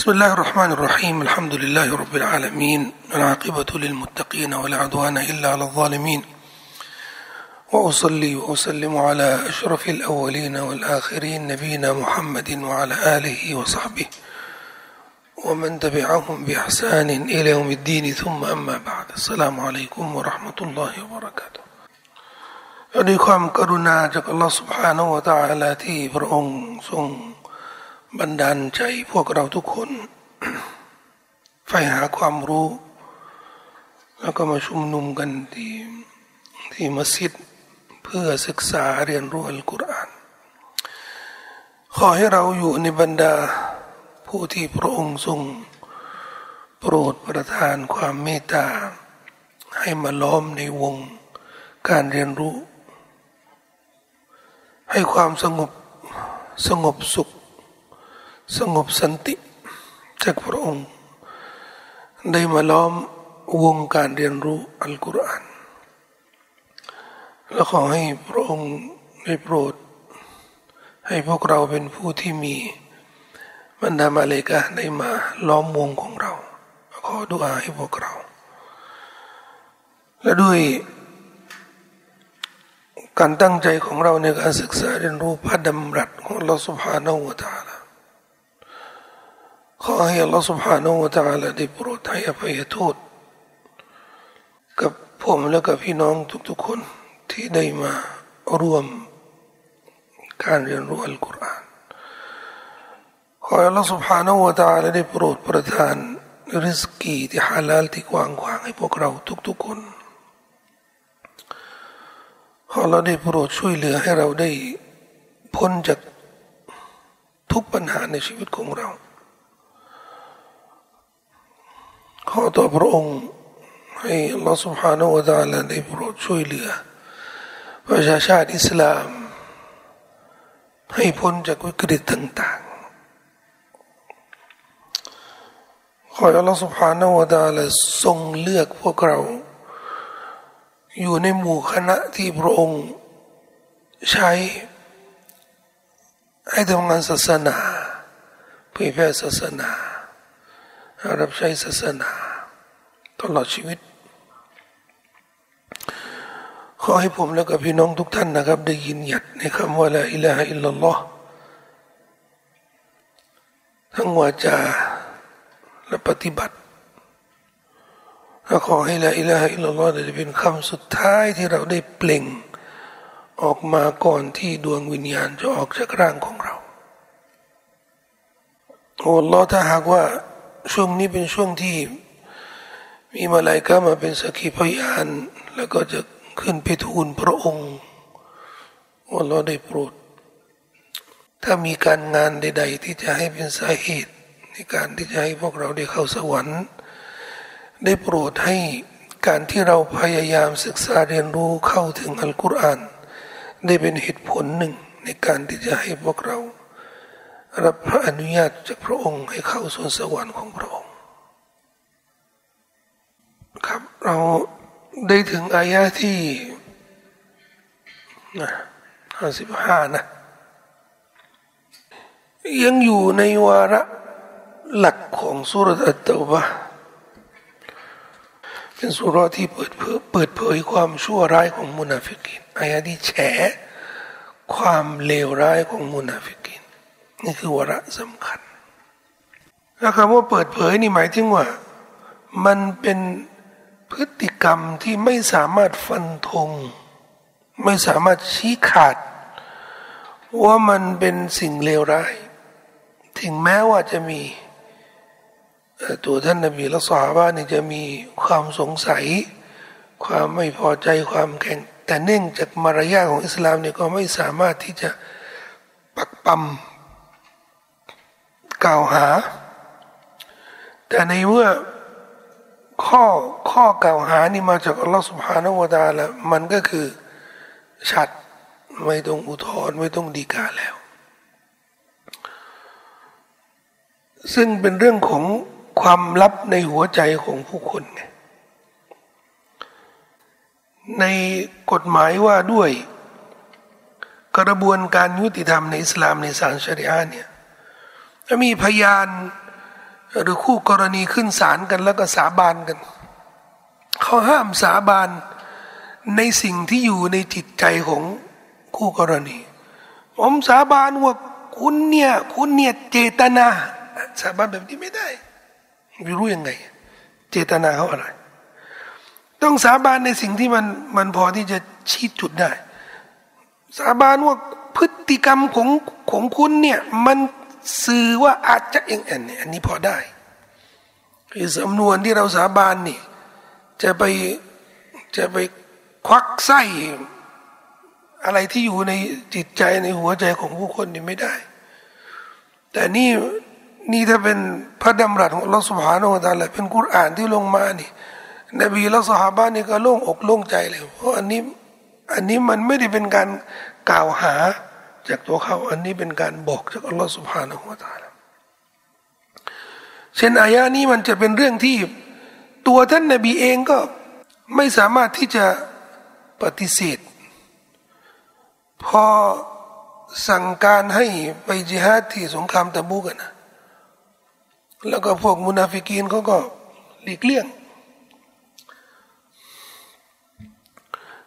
بسم الله الرحمن الرحيم الحمد لله رب العالمين العاقبة للمتقين ولا عدوان إلا على الظالمين وأصلي وأسلم على أشرف الأولين والآخرين نبينا محمد وعلى آله وصحبه ومن تبعهم بإحسان إلى يوم الدين ثم أما بعد السلام عليكم ورحمة الله وبركاته ด้วยความกรุณาจากอัลลอฮฺ سبحانه และ تعالى ที่พระองค์ทรง บันดาลใจพวกเราทุกคนใฝ่หาความรู้ แล้วก็มาชุมนุมกันที่ที่มัสยิดเพื่อศึกษาเรียนรู้อัลกุรอาน ขอให้เราอยู่ในบรรดาผู้ที่พระองค์ทรง โปรดประทานความเมตตา ให้มาล้อมในวงการเรียนรู้ ให้ความสงบสงบสุข สงบสันติจากพระองค์ ได้มาล้อมวงการเรียนรู้อัลกุรอานและขอให้พระองค์ได้โปรด ให้พวกเราเป็นผู้ที่มีบรรดามาเลกาได้มาล้อมวงของเรา ขอดุอาให้พวกเรา และด้วยการตั้งใจของเราในการศึกษาเรียนรู้พระดำรัสของเราสุภาโนวตาลา ขอให้อัลลอฮฺ سبحانه และ تعالى ได้โปรดให้อภัยโทษ กับผมและกับพี่น้องทุกๆคนที่ได้มาร่วมการเรียนรู้อัลกุรอานขอให้อัลลอฮฺ سبحانه และ تعالى ได้โปรดประทานริสกีที่ฮาลาลที่กว้างขวางให้พวกเราทุกๆคนขอเราได้โปรดช่วยเหลือให้เราได้พ้นจากทุกปัญหาในชีวิตของเรา ขอต่อพระองค์ให้อัลลอฮฺ سبحانه และ تعالى ได้โปรดช่วยเหลือประชาชาติอิสลาม ให้พ้นจากวิกฤตต่างๆขออัลลอฮฺ سبحانه และ تعالى ทรงเลือกพวกเรา อยู่ในหมู่คณะที่พระองค์ใช้ให้ทำงานศาสนาเผยแพร่ศาสนา รับใช้ศาสนา ตลอดชีวิต ขอให้ผมและกับพี่น้องทุกท่านนะครับ ได้ยินหยัดในคำว่าละอิลาฮะอิลลัลลอฮ์ทั้งวาจาและปฏิบัติและขอให้ละอิลาฮะอิลลัลลอฮ์จะเป็นคำสุดท้ายที่เราได้เปล่งออกมาก่อนที่ดวงวิญญาณจะออกจากร่างของเราโอ้ลอถ้าหากว่า ช่วงนี้เป็นช่วงที่ มีมาลายกามาเป็นสักขีพยาน แล้วก็จะขึ้นไปทูลพระองค์ว่าเราได้โปรด ถ้ามีการงานใด ๆ ที่จะให้เป็นสาเหตุในการที่จะให้พวกเราได้เข้าสวรรค์ ได้โปรดให้การที่เราพยายามศึกษาเรียนรู้เข้าถึงอัลกุรอานได้เป็นเหตุผลหนึ่งในการที่จะให้พวกเรา รับพระอนุญาตจากพระองค์ให้เข้าส่วนสวรรค์ของพระองค์ ครับเราได้ถึงอายะที่นะห้าสิบห้านะ ยังอยู่ในวาระหลักของสุรัตตบะเป็นสุรที่เปิดเผยเปิดเผยความชั่วร้ายของมุนาฟิกินอายะที่แฉความเลวร้ายของมุนาฟิก นี่คือวาระสำคัญแล้วคำว่าเปิดเผยนี่หมายถึงว่า มันเป็นพฤติกรรมที่ไม่สามารถฟันธงไม่สามารถชี้ขาด ว่ามันเป็นสิ่งเลวร้าย ถึงแม้ว่าจะมีตัวท่านนบีและสาบ้านี่จะมีความสงสัย ความไม่พอใจความแข็ง แต่เนื่องจากมารยาของอิสลามเนี่ยก็ไม่สามารถที่จะปักปั๊ม กล่าวหา แต่ในเมื่อข้อข้อกล่าวหานี่มาจากอัลลอฮฺสุบฮานาวะตาละมันก็คือชัดไม่ต้องอุทธรณ์ไม่ต้องดีกาแล้ว ซึ่งเป็นเรื่องของความลับในหัวใจของผู้คนไงในกฎหมายว่าด้วย กระบวนการยุติธรรมในอิสลามในศาลชริอะเนี่ย ถ้ามีพยานหรือคู่กรณีขึ้นศาลกันแล้วก็สาบานกัน เขาห้ามสาบานในสิ่งที่อยู่ในจิตใจของคู่กรณี ผมสาบานว่าคุณเนี่ยคุณเนี่ยเจตนา สาบานแบบนี้ไม่ได้ไม่รู้ยังไง เจตนาเขาอะไร ต้องสาบานในสิ่งที่มันมันพอที่จะชี้จุดได้ สาบานว่าพฤติกรรมของของคุณเนี่ยมัน สื่อว่าอาจจะเองอันนี้อันนี้พอได้คือสำนวนที่เราสาบานนี่ จะไปจะไปควักไส้อะไรที่อยู่ในจิตใจในหัวใจของผู้คนนี่ไม่ได้ แต่นี่นี่ถ้าเป็นพระดำรัสของเราสุภาโนตาแหละเป็นกุรอานที่ลงมานี่ นบีและสหาานี่ก็โล่งอกโล่งใจเลย เพราะอันนี้อันนี้มันไม่ได้เป็นการกล่าวหา จากตัวเขา อันนี้เป็นการบอกจากอัลลอฮฺสุบฮานาหัวตาลเช่นอายะนี้มันจะเป็นเรื่องที่ตัวท่านนบีเองก็ไม่สามารถที่จะปฏิเสธ พอสั่งการให้ไปจิฮาดที่สงครามตะบูกันนะแล้วก็พวกมุนาฟิกีนเขาก็หลีกเลี่ยง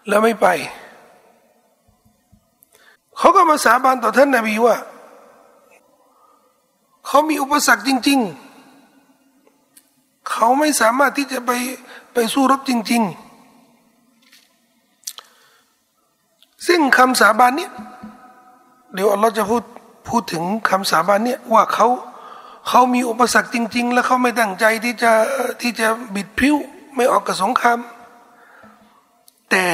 แล้วไม่ไป เขาก็มาสาบานต่อท่านนาบีว่า เขามีอุปสรรคจริง ๆ เขาไม่สามารถที่จะไปไปสู้รบจริง ๆ ซึ่งคำสาบานเนี้ยเดี๋ยวเราจะพูดพูดถึงคำสาบานเนี้ยว่าเขาเขามีอุปสรรคจริง ๆ แล้วเขาไม่ตั้งใจที่จะที่จะบิดพิ้วไม่ออกกับสงครามแต่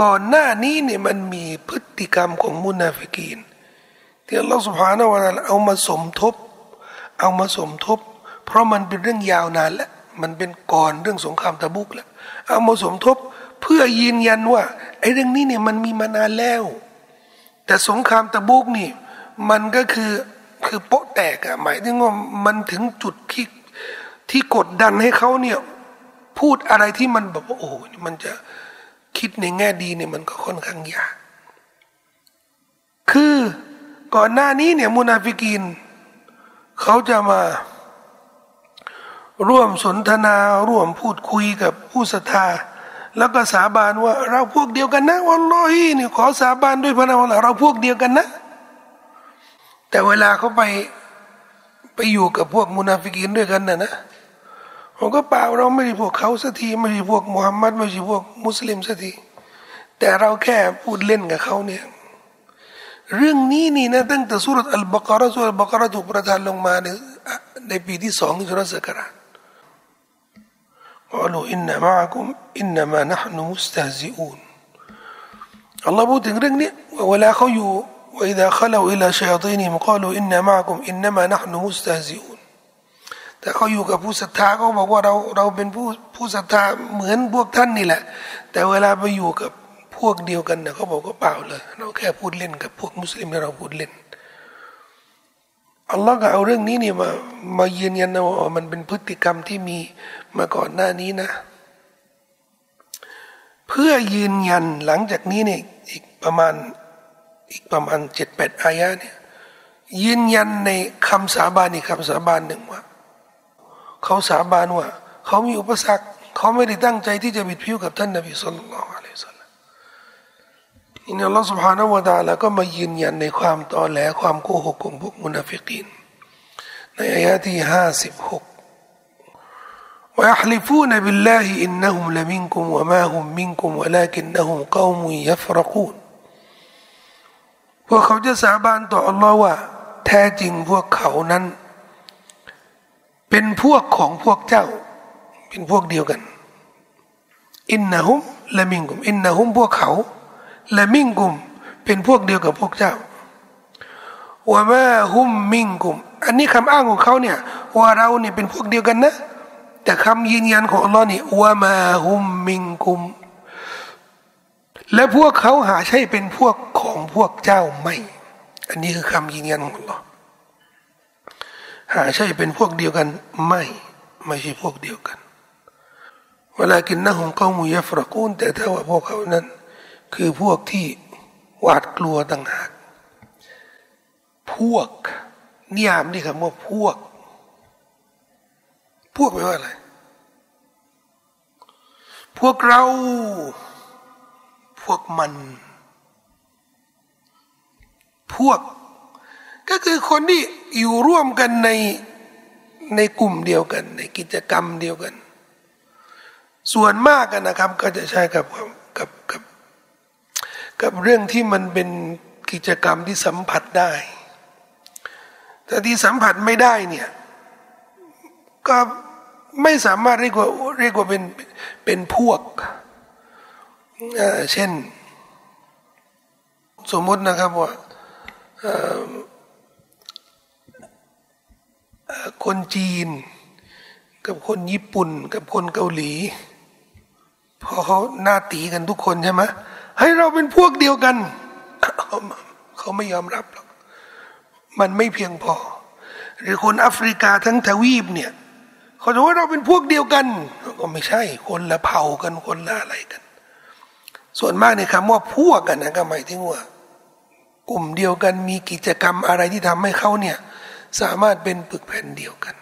ก่อนหน้านี้เนี่ยมันมีพฤติกรรมของมุนาฟิกีน ที่อัลลอฮฺสุบฮานาวะตาเอามาสมทบ เอามาสมทบ เพราะมันเป็นเรื่องยาวนานแล้วมันเป็นก่อนเรื่องสงครามตะบุกแล้วเอามาสมทบเพื่อยืนยันว่าไอ้เรื่องนี้เนี่ยมันมีมานานแล้ว แต่สงครามตะบุกนี่ มันก็คือคือโป๊ะแตกอะหมายถึงว่ามันถึงจุดที่ที่กดดันให้เขาเนี่ยพูดอะไรที่มันแบบว่าโอ้โหมันจะ คิดในแง่ดีเนี่ยมันก็ค่อนข้างยาก คือก่อนหน้านี้เนี่ยมุนาฟิกินเขาจะมา ร่วมสนทนาร่วมพูดคุยกับผู้ศรัทธาแล้วก็สาบานว่าเราพวกเดียวกันนะวันลอยนี่ขอสาบานด้วยพระนามเราพวกเดียวกันนะ แต่เวลาเขาไปไปอยู่กับพวกมุนาฟิกินด้วยกันนะนะ ผมก็เปล่าเราไม่ใช่พวกเขาสักทีไม่ใช่พวกมุฮัมมัดไม่ใช่พวกมุสลิมสักทีแต่เราแค่พูดเล่นกับเขาเนี่ยเรื่องนี้นี่นะตั้งแต่สุรอัลบากรสุรอัลบากรถูกประทานลงมาในในปีที่สองที่สุรสักราช قالوا إن معكم إنما نحن مستهزئون อัลลอฮ์พูดถึงเรื่องนี้เวลาเขาอยู่ وإذا خلوا إلى شياطينهم قالوا إن معكم إنما نحن مستهزئون แต่เขาอยู่กับผู้ศรัทธาเขาบอกว่าเราเราเป็นผู้ผู้ศรัทธาเหมือนพวกท่านนี่แหละ แต่เวลาไปอยู่กับพวกเดียวกันเนี่ยเขาบอกก็เปล่าเลย เราแค่พูดเล่นกับพวกมุสลิมที่เราพูดเล่นอัลลอฮ์ก็เอาเรื่องนี้เนี่ยมามายืนยันนะว่ามันเป็นพฤติกรรมที่มีมาก่อนหน้านี้นะ เพื่อยืนยันหลังจากนี้เนี่ยอีกประมาณอีกประมาณเจ็ดแปดอายะเนี่ยยืนยันในคำสาบานอีกคำสาบานหนึ่งว่า เขาสาบานว่า เขามีอุปสรรค เขาไม่ได้ตั้งใจที่จะบิดผิวกับท่านนบีสุลต่านอะลัยสัลลัมอินอัลลอฮฺสุบฮานาวะตาแล้วก็มายืนยันในความตอแหลความโกหกของพวกมุนาฟิกินในอายะที่ห้าสิบหก ويحلفون بالله إنهم لمنكم وما هم منكم ولكنهم قوم يفرقون พวกเขาจะสาบานต่ออัลลอฮ์ว่า แท้จริงพวกเขานั้น เป็นพวกของพวกเจ้า เป็นพวกเดียวกัน อินนะฮุมละมิงกุม อินนะฮุมพวกเขาละมิงกุม เป็นพวกเดียวกับพวกเจ้าว่ามาฮุมมิงกุม อันนี้คำอ้างของเขาเนี่ยว่าเราเนี่ยเป็นพวกเดียวกันนะ แต่คำยืนยันของอัลลอฮ์นี่ว่ามาฮุมมิงกุม และพวกเขาหาใช่เป็นพวกของพวกเจ้าไม่ อันนี้คือคำยืนยันของอัลลอฮ์ หาใช่เป็นพวกเดียวกัน ไม่ไม่ใช่พวกเดียวกันเวลากินนะของเขามุยฟรกูนแต่ถ้าว่าพวกเขานั้น คือพวกที่หวาดกลัวต่างหากพวกนิยามนี่คำว่าพวก พวกแปลว่าอะไร พวกเรา พวกมัน พวก ก็คือคนที่ อยู่ร่วมกันในในกลุ่มเดียวกัน ในกิจกรรมเดียวกัน ส่วนมากกันนะครับ ก็จะใช้กับกับกับกับเรื่องที่มันเป็นกิจกรรมที่สัมผัสได้ แต่ที่สัมผัสไม่ได้เนี่ยก็ไม่สามารถเรียกว่าเรียกว่าเป็นเป็นพวกเช่น สมมตินะครับว่า คนจีน กับคนญี่ปุ่น กับคนเกาหลีพอเขาหน้าตีกันทุกคนใช่ไหมให้เราเป็นพวกเดียวกันเขาไม่ยอมรับหรอกมันไม่เพียงพอ หรือคนแอฟริกาทั้งทวีปเนี่ยเขาจะว่าเราเป็นพวกเดียวกัน ก็ไม่ใช่ คนละเผ่ากันคนละอะไรกัน ส่วนมากในคำว่าพวกกันนะก็หมายถึงว่ากลุ่มเดียวกันมีกิจกรรมอะไรที่ทำให้เขาเนี่ย สามารถเป็นปึกแผ่นเดียวกัน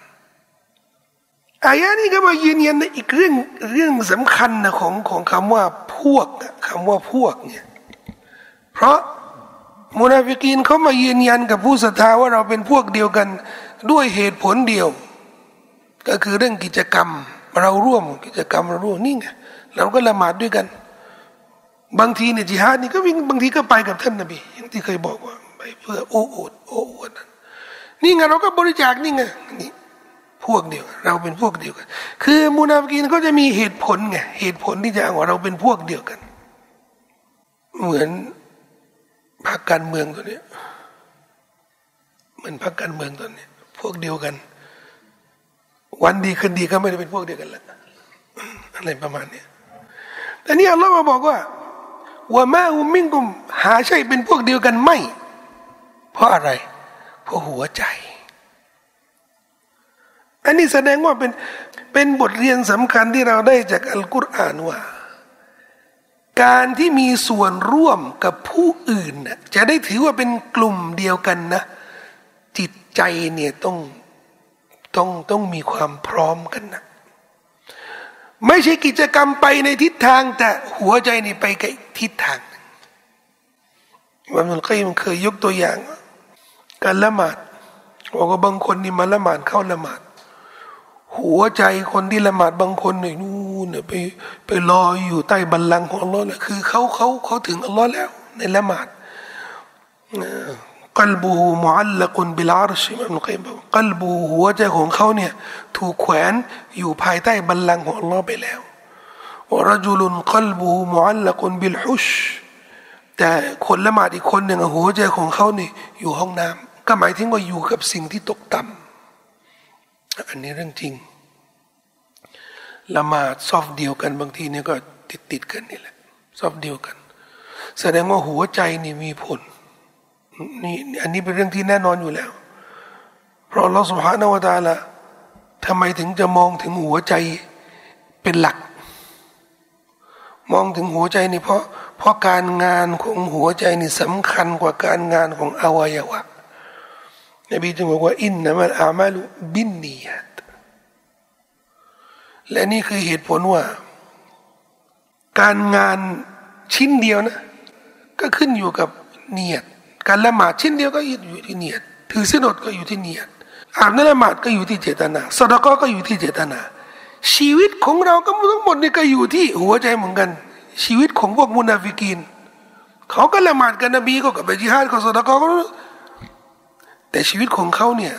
อายะนี้ก็มายืนยันในอีกเรื่องเรื่องสำคัญนะของของคำว่าพวกคำว่าพวกเนี่ยเพราะมุนาฟิกีนเขามายืนยันกับผู้ศรัทธาว่าเราเป็นพวกเดียวกันด้วยเหตุผลเดียว ก็คือเรื่องกิจกรรม เราร่วมกิจกรรมเราร่วมนี่ไงเราก็ละหมาดด้วยกัน บางทีเนี่ยจิฮาดนี่ก็วิ่งบางทีก็ไปกับท่านนบีอย่างที่เคยบอกว่าไปเพื่อโอ้โอดโอ้อวดนี่ นี่ไงเราก็บริจาคนี่ไงนี่พวกเดียวเราเป็นพวกเดียวกัน คือมูนาฟกีนเขาจะมีเหตุผลไงเหตุผลที่จะอ้างว่าเราเป็นพวกเดียวกัน เหมือนพรรคการเมืองตัวนี้เหมือนพรรคการเมืองตัวนี้พวกเดียวกัน วันดีคืนดีก็ไม่ได้เป็นพวกเดียวกันแล้วอะไรประมาณนี้แต่นี่อัลลอฮ์มาบอกว่าว่าแม่อุมิงกุมหาใช่เป็นพวกเดียวกันไม่ เพราะอะไร เพราะหัวใจ อันนี้แสดงว่าเป็นเป็นบทเรียนสำคัญที่เราได้จากอัลกุรอานว่า การที่มีส่วนร่วมกับผู้อื่นจะได้ถือว่าเป็นกลุ่มเดียวกันนะ จิตใจเนี่ยต้องต้องต้องมีความพร้อมกันนะไม่ใช่กิจกรรมไปในทิศทางแต่หัวใจนี่ไปกับทิศทางวันนั้นก็ยังเคยยกตัวอย่าง การละหมาดบอกว่าบางคนนี่มาละหมาดเข้าละหมาด หัวใจคนที่ละหมาดบางคนเนี่ยนู่นเนี่ยไปไปรอยอยู่ใต้บัลลังก์ของอัลลอฮ์นี่ยคือเขาเขาเขาถึงอัลลอฮ์แล้ว ในละหมาดقلبه معلق بالعرش มันกบก قلبه หัวใจของเขาเนี่ยถูกแขวนอยู่ภายใต้บัลลังก์ของอัลลอฮ์ไปแล้วورجل قلبه معلق بالحش แต่คนละหมาดอีกคนหนึ่งหัวใจของเขาเนี่ยอยู่ห้องน้ำ ก็หมายถึงว่าอยู่กับสิ่งที่ตกต่ำอันนี้เรื่องจริงละหมาดซอฟเดียวกันบางทีเนี่ยก็ติดติดกันนี่แหละซอฟเดียวกัน แสดงว่าหัวใจนี่มีผลนี่อันนี้เป็นเรื่องที่แน่นอนอยู่แล้ว เพราะเราสุภาพนวตาละทำไมถึงจะมองถึงหัวใจเป็นหลัก มองถึงหัวใจนี่เพราะเพราะการงานของหัวใจนี่สำคัญกว่าการงานของอวัยวะ นบีจึงบอกว่าอินนะมันอามาลุบินนียตและนี่คือเหตุผลว่า การงานชิ้นเดียวนะ ก็ขึ้นอยู่กับเนียดการละหมาดชิ้นเดียวก็อยู่ที่เนียดถือสินอดก็อยู่ที่เนียดอาบน้ำละหมาดก็อยู่ที่เจตนาสดก็ก็อยู่ที่เจตนา ชีวิตของเราก็ทั้งหมดนี่ก็อยู่ที่หัวใจเหมือนกัน ชีวิตของพวกมุนาฟิกีนเขาก็ละหมาดกันนบีก็กับไปจิฮาดก็สดก็ แต่ชีวิตของเขาเนี่ย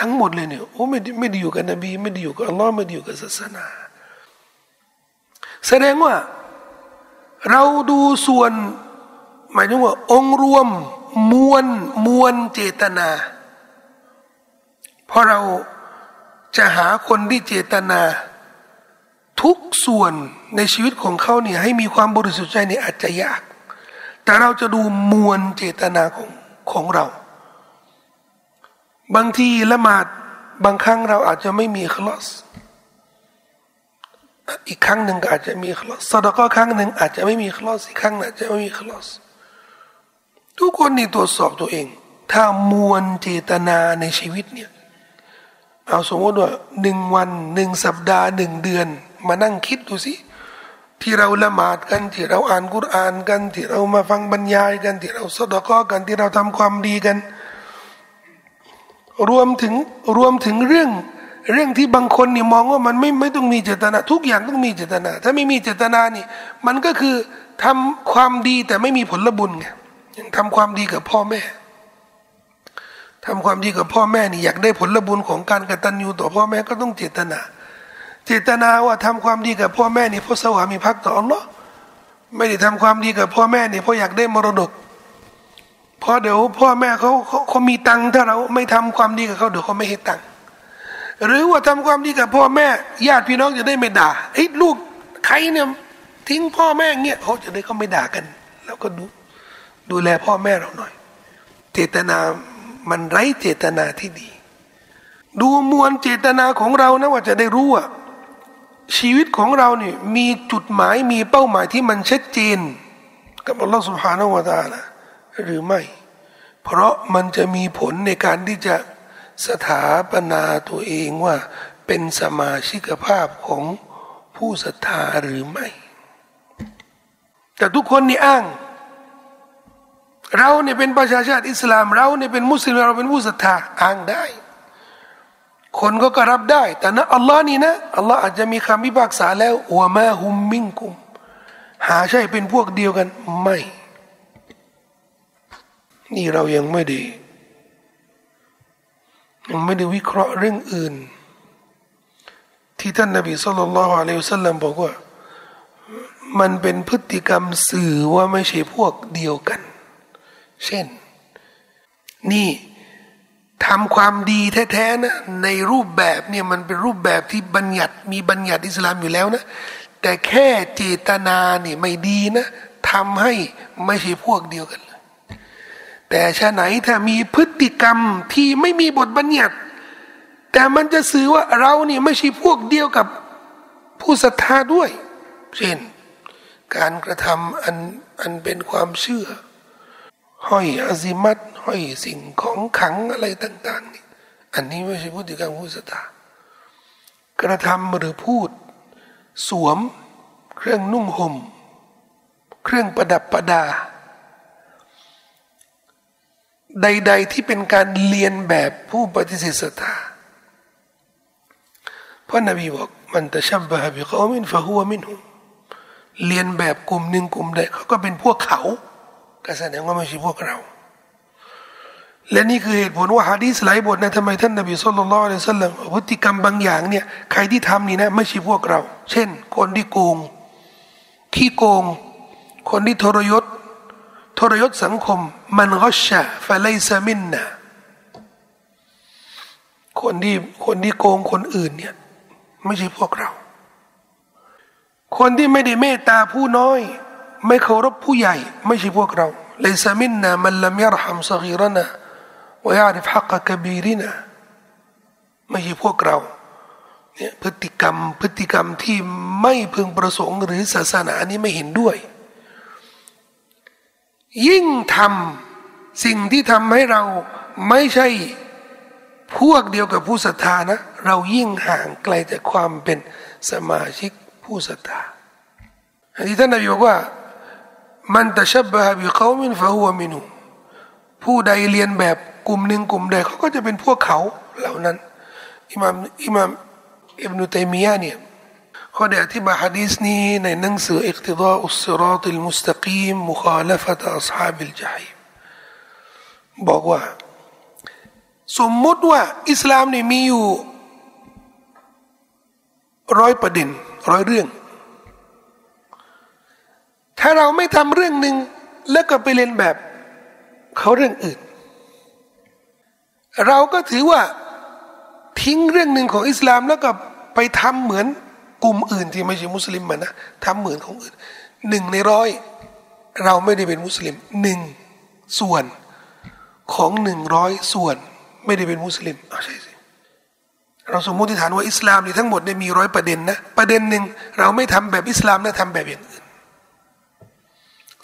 ทั้งหมดเลยเนี่ยโอ้ไม่ไม่ได้อยู่กับนบี ไม่ได้อยู่กับอัลลอฮ์ไม่ได้อยู่กับศาสนา แสดงว่า เราดูส่วน หมายถึงว่า องค์รวม มวลมวลเจตนา เพราะเราจะหาคนที่เจตนา ทุกส่วนในชีวิตของเขาเนี่ยให้มีความบริสุทธิ์ใจเนี่ยอาจจะยาก แต่เราจะดูมวลเจตนาของของเรา บางทีละหมาดบางครั้งเราอาจจะไม่มีคลอสอีกครั้งหนึ่งอาจจะมีคลอสสดก็ครั้งหนึ่งอาจจะไม่มีคลอสอีกครั้งอาจจะไม่มีคลอสทุกคนนี่ตรวจสอบตัวเอง ถ้ามวลเจตนาในชีวิตเนี่ยเอาสมมติว่าหนึ่งวันหนึ่งสัปดาห์หนึ่งเดือน มานั่งคิดดูสิ ที่เราละหมาดกันที่เราอ่านกุรอานกัน ที่เรามาฟังบรรยายกัน ที่เราสดก้อกันที่เราทำความดีกัน รวมถึงรวมถึงเรื่องเรื่องที่บางคนนี่มองว่ามันไม่ไม่ต้องมีเจตนา ทุกอย่างต้องมีเจตนา ถ้าไม่มีเจตนานี่ มันก็คือทำความดีแต่ไม่มีผลบุญไงยังทำความดีกับพ่อแม่ทำความดีกับพ่อแม่นี่อยากได้ผลบุญของการกตัญญูต่อพ่อแม่ก็ต้องเจตนา เจตนาว่าทำความดีกับพ่อแม่นี่เพราะสวามีพักต่ออัลลอฮ์ไม่ได้ทำความดีกับพ่อแม่นี่เพราะอยากได้มรดก เพราะเดี๋ยวพ่อแม่เขาเขาเขามีตังค์ถ้าเราไม่ทำความดีกับเขาเดี๋ยวเขาไม่ให้ตังค์หรือว่าทำความดีกับพ่อแม่ญาติพี่น้องจะได้ไม่ด่าไอ้ลูกใครเนี่ยทิ้งพ่อแม่เงี้ยเขาจะได้เขาไม่ด่ากัน แล้วก็ดูดูแลพ่อแม่เราหน่อย เจตนามันไร้เจตนาที่ดี ดูมวลเจตนาของเรานะว่าจะได้รู้ว่าชีวิตของเราเนี่ยมีจุดหมายมีเป้าหมายที่มันชัดเจนกับอัลลอฮฺสุบฮานาวะตาละ หรือไม่ เพราะมันจะมีผลในการที่จะสถาปนาตัวเองว่าเป็นสมาชิกภาพของผู้ศรัทธาหรือไม่ แต่ทุกคนนี่อ้าง เราเนี่ยเป็นประชาชาติอิสลาม เราเนี่ยเป็นมุสลิมเราเป็นผู้ศรัทธาอ้างได้ คนก็กรับได้ แต่นะอัลลอฮ์นี่นะอัลลอฮ์อาจจะมีคำพิพากษาแล้วอวะมาฮุมมิงกุม หาใช่เป็นพวกเดียวกันไม่ นี่เรายังไม่ได้ยังไม่ได้วิเคราะห์เรื่องอื่น ที่ท่านนบีสุลต่านละฮ์อะลัยฮุสลมบอกว่า มันเป็นพฤติกรรมสื่อว่าไม่ใช่พวกเดียวกัน เช่น นี่ทำความดีแท้ๆนะในรูปแบบเนี่ยมันเป็นรูปแบบที่บัญญัติมีบัญญัติอิสลามอยู่แล้วนะ แต่แค่เจตนาเนี่ยไม่ดีนะทำให้ไม่ใช่พวกเดียวกัน แต่ชาไหนถ้ามีพฤติกรรมที่ไม่มีบทบัญญัติ แต่มันจะสื่อว่าเราเนี่ยไม่ใช่พวกเดียวกับผู้ศรัทธาด้วย เช่น การกระทำอันอันเป็นความเชื่อ ห้อยอาซิมัตห้อยสิ่งของขังอะไรต่างๆนี่อันนี้ไม่ใช่พฤติกรรมผู้ศรัทธากระทำหรือพูด สวม เครื่องนุ่งหม่ม เครื่องประดับประดา ใด ๆ ที่เป็นการเรียนแบบผู้ปฏิเสธศรัทธาพราะนบีบอกมันตะชับบะฮบิเขามินฟะฮัวมินหุเรียนแบบกลุ่มหนึ่งกลุ่มใดเขาก็เป็นพวกเขาก็แสดงว่าไม่ใช่พวกเรา และนี่คือเหตุผลว่าฮะดีสหลายบทนะทำไมท่านนบีสุลต่านละสัลลัมพฤติกรรมบางอย่างเนี่ยใครที่ทำนี่นะไม่ใช่พวกเรา เช่น คนที่โกงขี้โกง คนที่ทรยศ ทรยศสังคม มันก็ชะฟะไลซามินนะคนที่คนที่โกงคนอื่นเนี่ย ไม่ใช่พวกเรา คนที่ไม่ได้เมตตาผู้น้อย ไม่เคารพผู้ใหญ่ ไม่ใช่พวกเราไลซามินนะมันละมยรหัมสกีรนะวยาริฟฮักกะกบีรินะไม่ใช่พวกเราเนี่ยพฤติกรรมพฤติกรรมที่ไม่พึงประสงค์หรือศาสนานี้ไม่เห็นด้วย ยิ่งทำสิ่งที่ทำให้เราไม่ใช่พวกเดียวกับผู้ศรัทธานะ เรายิ่งห่างไกลจากความเป็นสมาชิกผู้ศรัทธาอันนี้ท่านนบีบอกว่า من تشبه بقوم فهو منهم ผู้ใดเลียนแบบกลุ่มหนึ่งกลุ่มใดเขาก็จะเป็นพวกเขาเหล่านั้นอิมามอิมามอิบนุตัยมียะเนี่ย เขาได้อธิบายฮะดีษนี้ในหนังสือاقتضاء الصراط المستقيم مخالفة أصحاب الجحيمบอกว่า สมมุติว่า อิสลามนี่มีอยู่ร้อยประเด็นร้อยเรื่อง ถ้าเราไม่ทำเรื่องหนึ่งแล้วก็ไปเรียนแบบเขาเรื่องอื่น เราก็ถือว่าทิ้งเรื่องหนึ่งของอิสลามแล้วก็ไปทำเหมือน กลุ่มอื่นที่ไม่ใช่มุสลิมมันะทำเหมือนของอื่นหนึ่งในร้อยเราไม่ได้เป็นมุสลิมหนึ่งส่วนของหนึ่งร้อยส่วนไม่ได้เป็นมุสลิมอ๋อใช่สิเราสมมติฐานว่าอิสลามนี่ทั้งหมดเนี่ยมีร้อยประเด็นนะประเด็นหนึ่งเราไม่ทำแบบอิสลามนะทำแบบอย่างอื่น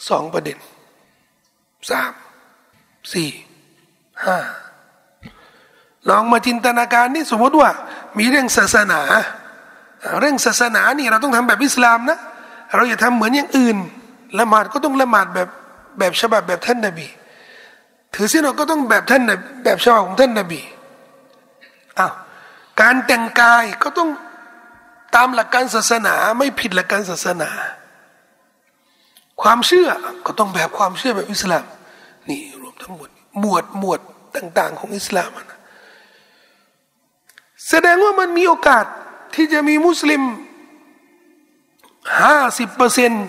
สองประเด็นสามสี่ห้าลองมาจินตนาการนี่สมมติว่า มีเรื่องศาสนา เรื่องศาสนานี่เราต้องทำแบบอิสลามนะเราอย่าทำเหมือนอย่างอื่นละหมาดก็ต้องละหมาดแบบแบบฉบับแบบท่านนบีถือศีลอดก็ต้องแบบท่านแบบฉบับของท่านนบีอ้าวการแต่งกายก็ต้องตามหลักการศาสนาไม่ผิดหลักการศาสนา ความเชื่อก็ต้องแบบความเชื่อแบบอิสลาม นี่รวมทั้งหมดหมวดหมวดต่าง ๆ ของอิสลามนะแสดงว่ามันมีโอกาส ที่จะมีมุสลิมห้าสิบเปอร์เซ็นต์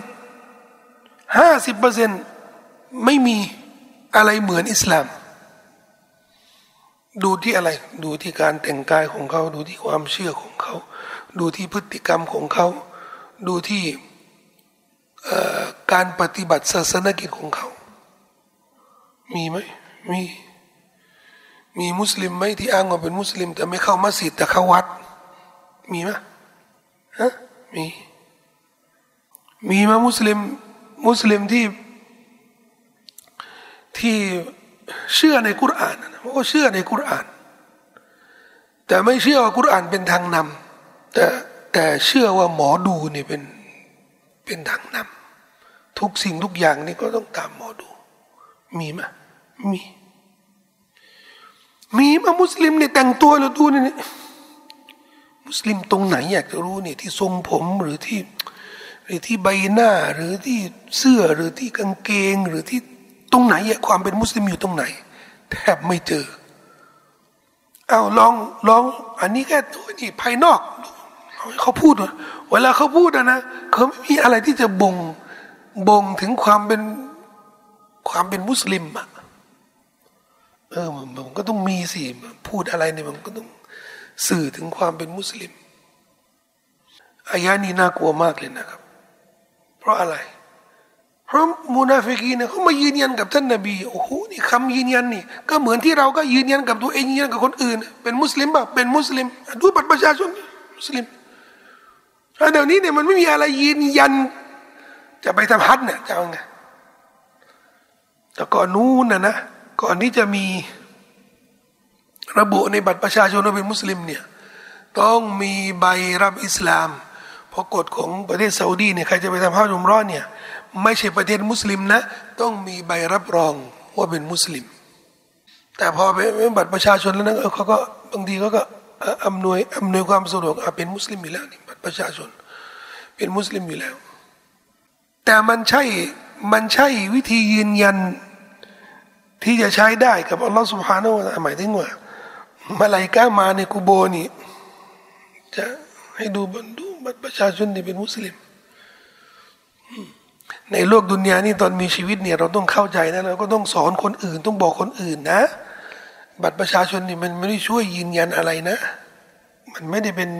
ห้าสิบเปอร์เซ็นต์ไม่มีอะไรเหมือนอิสลาม ดูที่อะไร ดูที่การแต่งกายของเขา ดูที่ความเชื่อของเขา ดูที่พฤติกรรมของเขา ดูที่การปฏิบัติศาสนกิจของเขา มีไหมมี มีมุสลิมไหมที่อ้างว่าเป็นมุสลิม แต่ไม่เข้ามัสยิดแต่เข้าวัด มีไหมฮะมี มีไหมมุสลิม มุสลิมที่ ที่เชื่อในกุรานก็เชื่อในกุราน แต่ไม่เชื่อว่ากุรานเป็นทางนำแต่แต่เชื่อว่าหมอดูนี่เป็นเป็นทางนำทุกสิ่งทุกอย่างนี่ก็ต้องตามหมอดู มีไหมมี มีมามุสลิมเนี่ยแต่งตัวแล้วดูนี่ มุสลิมตรงไหนอยากจะรู้เนี่ยที่ทรงผมหรือที่ หรือที่ใบหน้าหรือที่เสื้อหรือที่กางเกง หรือที่ตรงไหนอะความเป็นมุสลิมอยู่ตรงไหน แทบไม่เจอเอาลองลอง อันนี้แค่ตัวนี่ภายนอกเขาพูดเวลาเขาพูดนะเขาไม่มีอะไรที่จะบ่งบ่งถึงความเป็นความเป็นมุสลิมอะเออมันก็ต้องมีสิพูดอะไรเนี่ยมันก็ต้อง สื่อถึงความเป็นมุสลิมอายานี้น่ากลัวมากเลยนะครับ เพราะอะไร เพราะมูนาฟิกีเนี่ยเขามายืนยันกับท่านนบีโอ้โหนี่คำยืนยันนี่ ก็เหมือนที่เราก็ยืนยันกับตัวเองยืนยันกับคนอื่น เป็นมุสลิมป่ะเป็นมุสลิมดูบัตรประชาชนมุสลิมเดี๋ยวนี้เนี่ยมันไม่มีอะไรยืนยัน จะไปทำฮัทเนี่ยจะเอาไงแต่ก่อนนู้นนะนะก่อนที่จะมี ระบุในบัตรประชาชนว่าเป็นมุสลิมเนี่ยต้องมีใบรับอิสลามเพราะกฎของประเทศซาอุดีเนี่ยใครจะไปทำฮัจญ์อุมร้อดเนี่ยไม่ใช่ประเทศมุสลิมนะต้องมีใบรับรองว่าเป็นมุสลิม แต่พอเป็นบัตรประชาชนแล้วนะเขาก็บางทีเขาก็อำนวยอำนวยความสะดวกเป็นมุสลิมอยู่แล้วนี่บัตรประชาชน เป็นมุสลิมอยู่แล้ว แต่มันใช่มันใช่วิธียืนยันที่จะใช้ได้กับอัลลอฮฺสุบฮานาอะหมายถึงว่า มาลายกามาในกูโบนี่จะให้ดูบันดูบัตรประชาชนที่เป็นมุสลิม ในโลกดุนยานี่ตอนมีชีวิตเนี่ย เราต้องเข้าใจนะเราก็ต้องสอนคนอื่น ต้องบอกคนอื่นนะ บัตรประชาชนนี่มันไม่ได้ช่วยยืนยันอะไรนะ มันไม่ได้เป็น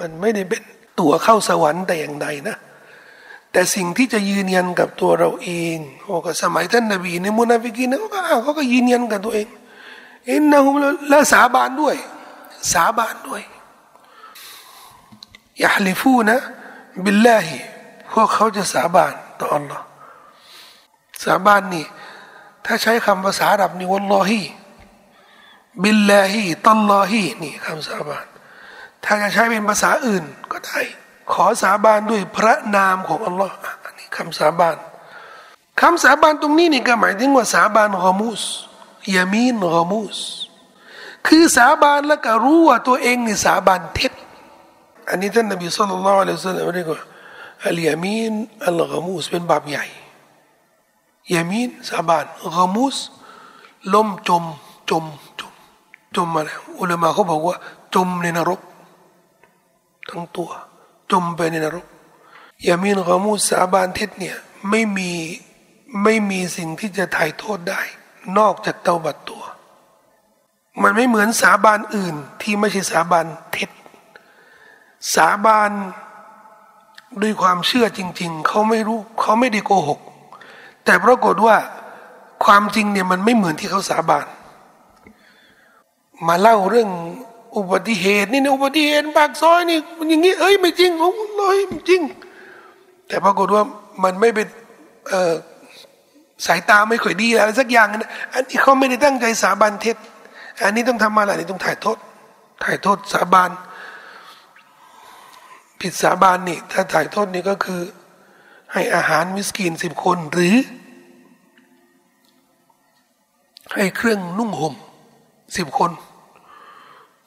มันไม่ได้เป็นตั๋วเข้าสวรรค์แต่อย่างใดนะ แต่สิ่งที่จะยืนยันกับตัวเราเองโอ้ก็สมัยท่านนบีในมุนาฟิกีนะเขาก็เขาก็ยืนยันกับตัวเอง อินนะฮุและสาบานด้วย สาบานด้วยยาลิฟูนะบิลลาฮิพวกเขาจะสาบานต่ออัลลอฮ์สาบานนี่ ถ้าใช้คำภาษาอาหรับนี่วัลลอฮีบิลลาฮีตัลลอฮีนี่คำสาบาน ถ้าจะใช้เป็นภาษาอื่นก็ได้ ขอสาบานด้วยพระนามของอัลลอฮ์อันนี้คำสาบานคำสาบานตรงนี้นี่ก็หมายถึงว่าสาบานกอมูส ยามีนกอมูส คือสาบานแล้วก็รู้ว่าตัวเองนี่สาบานเท็จ อันนี้ท่านนบีสุลต่านละอัลลอฮฺสัลลัมเรียกว่าอัลยามีนอัลกอมูสเป็นบาปใหญ่ยามีนสาบานกอมูสล้มจมจมจมจมมาแล้วอุลามะเขาบอกว่า จมในนรก ทั้งตัว จมไปในนรกยามีนกอมูสาบานเท็จเนี่ยไม่มีไม่มีสิ่งที่จะถ่ายโทษได้ นอกจากเตาบัตตัว มันไม่เหมือนสาบานอื่นที่ไม่ใช่สาบานเท็จ สาบานด้วยความเชื่อจริง ๆ เขาไม่รู้เขาไม่ได้โกหก แต่ปรากฏว่าความจริงเนี่ยมันไม่เหมือนที่เขาสาบาน มาเล่าเรื่องอุบัติเหตุนี่นะอุบัติเหตุปากซอยนี่มันอย่างงี้เอ้ยไม่จริงโอ้ยไม่จริง แต่ปรากฏว่ามันไม่เป็นเออ สายตาไม่ค่อยดีอะไรสักอย่างนะอันนี้เขาไม่ได้ตั้งใจสาบานเท็จ อันนี้ต้องทำมาอะไรนี่ต้องถ่ายโทษ ถ่ายโทษสาบาน ผิดสาบานนี่ ถ้าถ่ายโทษนี่ก็คือ ให้อาหารมิสกีนสิบคนหรือ ให้เครื่องนุ่งห่มสิบคน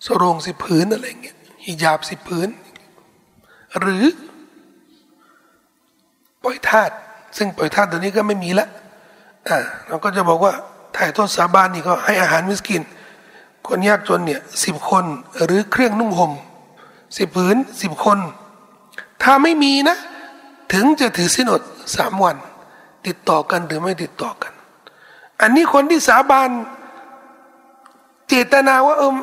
สรงสิบผืนอะไรเงี้ยฮิญาบสิบผืน หรือ ปล่อยทาสซึ่งปล่อยทาสตัวนี้ก็ไม่มีละ เราก็จะบอกว่าถ่ายโทษสาบานนี่ก็ให้อาหารมิสกิน คนยากจนเนี่ยสิบคนหรือเครื่องนุ่งห่มสิบผืนสิบคน ถ้าไม่มีนะ ถึงจะถือสินอดสามวัน ติดต่อกันหรือไม่ติดต่อกัน อันนี้คนที่สาบานเจตนาว่าเออ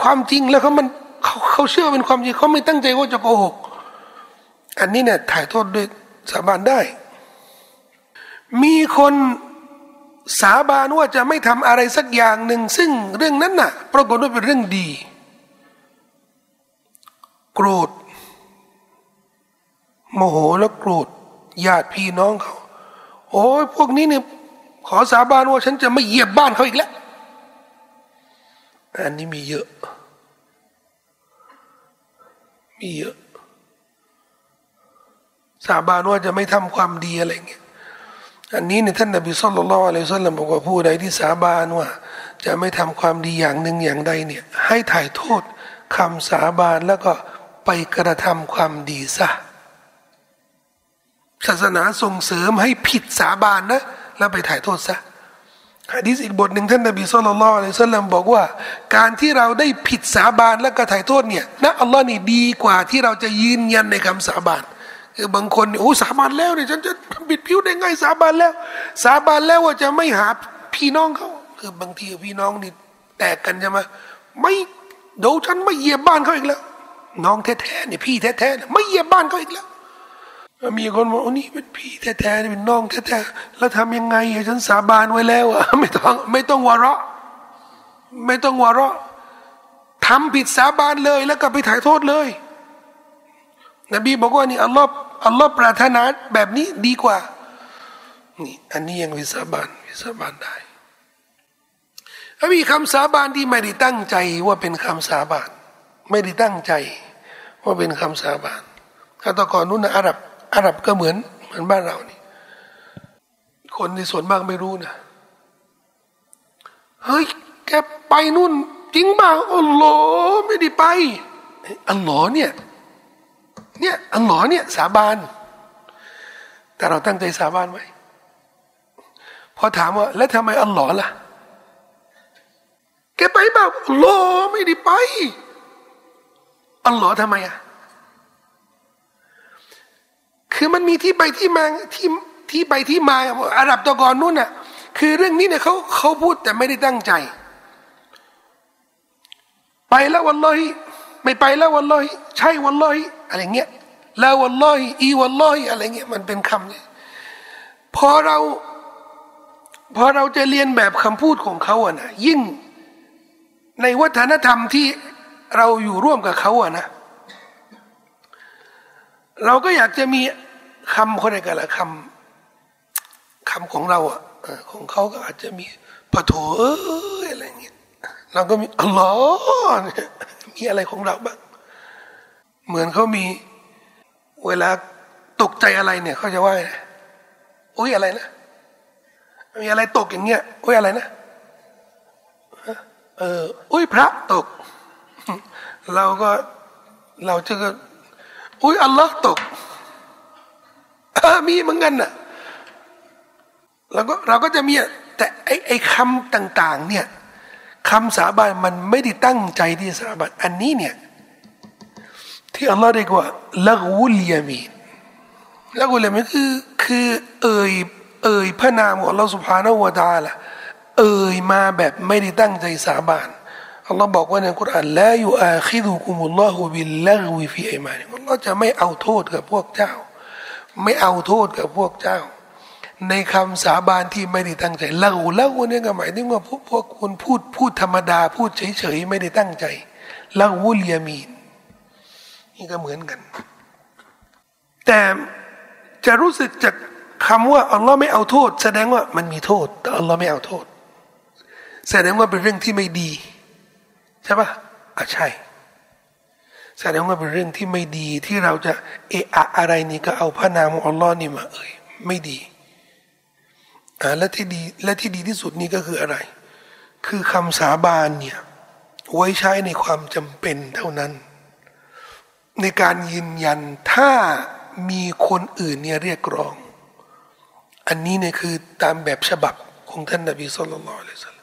ความจริงแล้วเขามันเขาเขาเชื่อเป็นความจริงเขาไม่ตั้งใจว่าจะโกหก อันนี้เนี่ยถ่ายโทษด้วยสาบานได้ มีคน สาบานว่าจะไม่ทำอะไรสักอย่างหนึ่ง ซึ่งเรื่องนั้นน่ะปรากฏว่าเป็นเรื่องดี โกรธ โมโหแล้วโกรธญาติพี่น้องเขาโอ้ยพวกนี้เนี่ยขอสาบานว่าฉันจะไม่เหยียบบ้านเขาอีกแล้วอันนี้มีเยอะ มีเยอะ สาบานว่าจะไม่ทำความดีอะไรเงี้ย อันนี้เนี่ยท่านนบีสุลต่านละอะลัยซัลลัมบอกว่าผู้ใดที่สาบานว่า จะไม่ทำความดีอย่างหนึ่งอย่างใดเนี่ยให้ถ่ายโทษคำสาบานแล้วก็ไปกระทำความดีซะศาสนาส่งเสริมให้ผิดสาบานนะแล้วไปถ่ายโทษซะฮะดีษอีกบทหนึ่งท่านนบีสุลต่านละอะลัยซัลลัมบอกว่า การที่เราได้ผิดสาบานแล้วก็ถ่ายโทษเนี่ยนะอัลลอฮ์นี่ดีกว่าที่เราจะยืนยันในคำสาบาน คือบางคนโอ้สาบานแล้วเนี่ยฉันจะบิดผิวได้ไงสาบานแล้ว สาบานแล้วว่าจะไม่หาพี่น้องเขาคือบางทีพี่น้องนี่แตกกันใช่ไหมไม่เดี๋ยวฉันไม่เหยียบบ้านเขาอีกแล้ว น้องแท้ๆเนี่ยพี่แท้ๆเนี่ยไม่เหยียบบ้านเขาอีกแล้วมีคนบอกโอ้นี่เป็นพี่แท้ๆเป็นน้องแท้ๆแล้วทำยังไงฉันสาบานไว้แล้วอะไม่ต้องไม่ต้องวาระไม่ต้องวาระทำผิดสาบานเลยแล้วก็ไปถ่ายโทษเลย นบีบอกว่านี่อัลลอฮ์ อัลลอฮ์ปรารถนาแบบนี้ดีกว่า นี่ อันนี้ยังวิสาบานวิสาบานได้ถ้ามีคำสาบานที่ไม่ได้ตั้งใจว่าเป็นคำสาบาน ไม่ได้ตั้งใจ ว่าเป็นคำสาบานถ้าตก่อนนู้นนะอาหรับอาหรับก็เหมือนเหมือนบ้านเรานี่ คนในส่วนมากไม่รู้นะเฮ้ยแกไปนู่น จริงบ้างอัลลอฮ์ไม่ได้ไปอัลลอฮ์เนี่ย เนี่ยอัลลอฮ์เนี่ยสาบานแต่เราตั้งใจสาบานไว้พอถามว่า แล้วทำไมอัลลอฮ์ล่ะแกไปแบบอัลลอฮ์ไม่ได้ไปอัลลอฮ์ทำไมอะคือมันมีที่ไปที่มาที่ที่ไปที่มาอาหรับตะกอนนู่นน่ะ คือเรื่องนี้เนี่ยเขาเขาพูดแต่ไม่ได้ตั้งใจ ไปแล้ววันลอยไม่ไปแล้ววันลอยใช่วันลอย อะไรเงี้ยแล้ววันลอยอีวันลอยอะไรเงี้ยมันเป็นคำเนี่ยพอเราพอเราจะเรียนแบบคำพูดของเขาอะนะยิ่งในวัฒนธรรมที่เราอยู่ร่วมกับเขาอะนะ เราก็อยากจะมีคำคนใดกันละคำคำของเราอะของเขาก็อาจจะมีปะโถเอ้ยอะไรเงี้ยเราก็มีอัลลอฮ์มีอะไรของเราบ้าง เหมือนเขามีเวลาตกใจอะไรเนี่ยเขาจะว่าอุ้ยอะไรนะมีอะไรตกอย่างเงี้ยอุ้ยอะไรนะเอออุ้ยพระตก เราก็เราจะก็อุ้ยอัลลอฮ์ตกมีเหมือนกันน่ะเราก็เราก็จะมีแต่ไอ้ไอ้คำต่าง ๆ เนี่ยคำสาบานมันไม่ได้ตั้งใจที่สาบานอันนี้เนี่ย ที่อัลลอฮ์เรียกว่าละกุลยามีนละกุลยามีนคือคือเอ่ยเอ่ยพระนามของอัลลอฮ์สุบฮานาวะตาละเอ่ยมาแบบไม่ได้ตั้งใจสาบานอัลลอฮ์บอกว่าในคุรานละยูอาคิดุคุมุลลอฮุบิลละกุฟีอิมานิอัลลอฮ์จะไม่เอาโทษกับพวกเจ้า ไม่เอาโทษกับพวกเจ้า ในคำสาบานที่ไม่ได้ตั้งใจละกุละกุเนี่ยก็หมายถึงว่าพวกพวกคุณพูดพูดธรรมดา พูดเฉยๆไม่ได้ตั้งใจละกุลยามีน นี่ก็เหมือนกัน แต่จะรู้สึกจากคำว่าอัลลอฮ์ไม่เอาโทษ แสดงว่ามันมีโทษ แต่อัลลอฮ์ไม่เอาโทษ แสดงว่าเป็นเรื่องที่ไม่ดี ใช่ปะอะใช่ แสดงว่าเป็นเรื่องที่ไม่ดีที่เราจะเอะอะอะไรนี่ก็เอาพระนามของอัลลอฮ์นี่มา เอ่ยไม่ดีอ่าและที่ดีและที่ดีที่สุดนี่ก็คืออะไร คือคำสาบานเนี่ยไว้ใช้ในความจำเป็นเท่านั้น ในการยืนยันถ้ามีคนอื่นเนี่ยเรียกร้อง อันนี้เนี่ยคือตามแบบฉบับของท่านนบีสุลต่านละสัล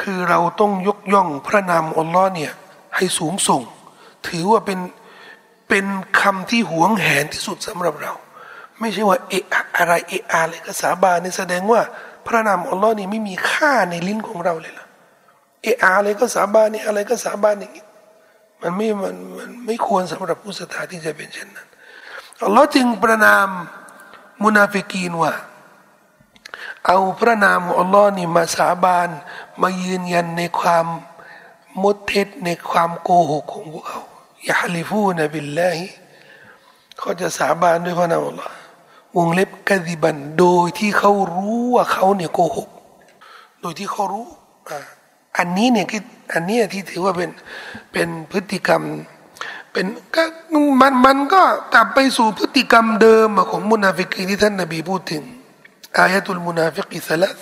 คือเราต้องยกย่องพระนามอัลลอฮ์เนี่ยให้สูงส่ง ถือว่าเป็นเป็นคำที่หวงแหนที่สุดสำหรับเรา ไม่ใช่ว่าเอะอะไรเอะอะไรก็สาบานนี่แสดงว่า พระนามอัลลอฮ์นี่ไม่มีค่าในลิ้นของเราเลยล่ะเอะอะไรก็สาบานนี่อะไรก็สาบานอย่างนี้ มันไม่มันมันไม่ควรสำหรับผู้ศรัทธาที่จะเป็นเช่นนั้นอัลลอฮ์จึงประณามมุนาฟิกีนว่า เอาพระนามของอัลลอฮ์นี่มาสาบานมายืนยันในความมดเท็จในความโกหกของพวกเขาيحلفون بالله เขาจะสาบานด้วยพระนามอัลลอฮ์วงเล็บكاذبا โดยที่เขารู้ว่าเขาเนี่ยโกหก โดยที่เขารู้อ่า อันนี้เนี่ยคืออันนี้ที่ถือว่าเป็นเป็นพฤติกรรม เป็นก็มันมันก็กลับไปสู่พฤติกรรมเดิมของมุนาฟิกีที่ท่านนบีพูดถึงآية المنافق ثلاث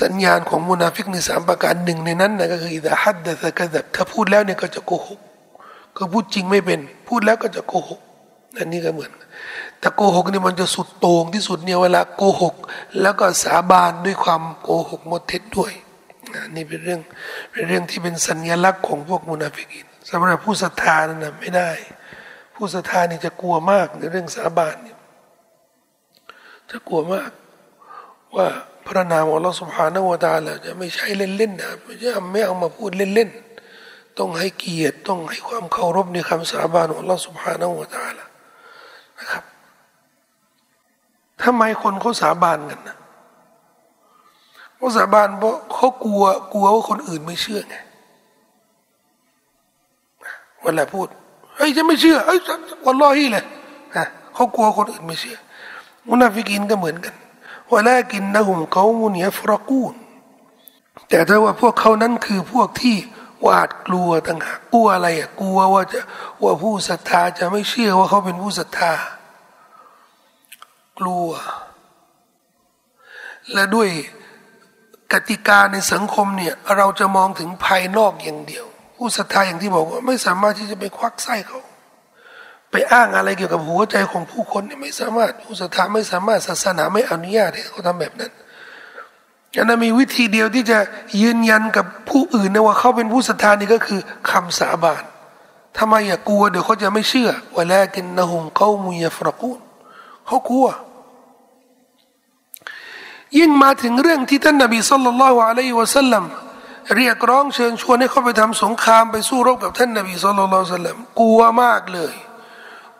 สัญญาณของมุนาฟิกในสามประการหนึ่งในนั้นนะก็คือإذا حدث كذب ถ้าพูดแล้วเนี่ยก็จะโกหกก็พูดจริงไม่เป็น พูดแล้วก็จะโกหกอันนี้ก็เหมือนแต่โกหกนี่มันจะสุดโต่งที่สุดเนี่ยเวลาโกหก แล้วก็สาบานด้วยความโกหกหมดเท็จด้วย นี่เป็นเรื่องเป็นเรื่องที่เป็นสัญลักษณ์ของพวกมุนาฟิกินสำหรับผู้ศรัทธานั่นนะไม่ได้ ผู้ศรัทธานี่จะกลัวมากในเรื่องสาบานเนี่ยจะกลัวมาก ว่าพระนามของเราสุภาณวตาละจะไม่ใช่เล่นๆนะไม่ใช่ไม่เอามาพูดเล่นๆต้องให้เกียรติต้องให้ความเคารพในคำสาบานของเราสุภาณวตาละนะครับทำไมคนเขาสาบานกันนะ เขาสาบานเพราะเขากลัวกลัวว่าคนอื่นไม่เชื่อไงเวลาพูดเฮ้ยจะไม่เชื่อเฮ้ยวันลอฮีเลยเขากลัวคนอื่นไม่เชื่อมุนาฟิกินก็เหมือนกันวลากินนะหุมเขามุนียฟรกูนแต่ถ้าว่าพวกเขานั้นคือพวกที่หวาดกลัวต่างหากกลัวอะไรอะกลัวว่าจะว่าผู้ศรัทธาจะไม่เชื่อว่าเขาเป็นผู้ศรัทธา กลัว และด้วย กติกาในสังคมเนี่ยเราจะมองถึงภายนอกอย่างเดียว ผู้ศรัทธาอย่างที่บอกว่าไม่สามารถที่จะไปควักไส้เขา ไปอ้างอะไรเกี่ยวกับหัวใจของผู้คนที่ไม่สามารถผู้ศรัทธาไม่สามารถศาสนาไม่อนุญาตให้เขาทำแบบนั้นอันนั้นมีวิธีเดียวที่จะยืนยันกับผู้อื่นนะว่าเขาเป็นผู้ศรัทธานี่ก็คือคำสาบานทำไมอย่ากลัวเดี๋ยวเขาจะไม่เชื่อว่าแล้วกินนะฮุมเขามุยฟรกูนเขากลัว ยิ่งมาถึงเรื่องที่ท่านนบีสุลต่านละอะลัยฮิวะสัลลัมเรียกร้องเชิญชวนให้เขาไปทำสงครามไปสู้รบกับท่านนบีสุลต่านละสัลลัมกลัวมากเลย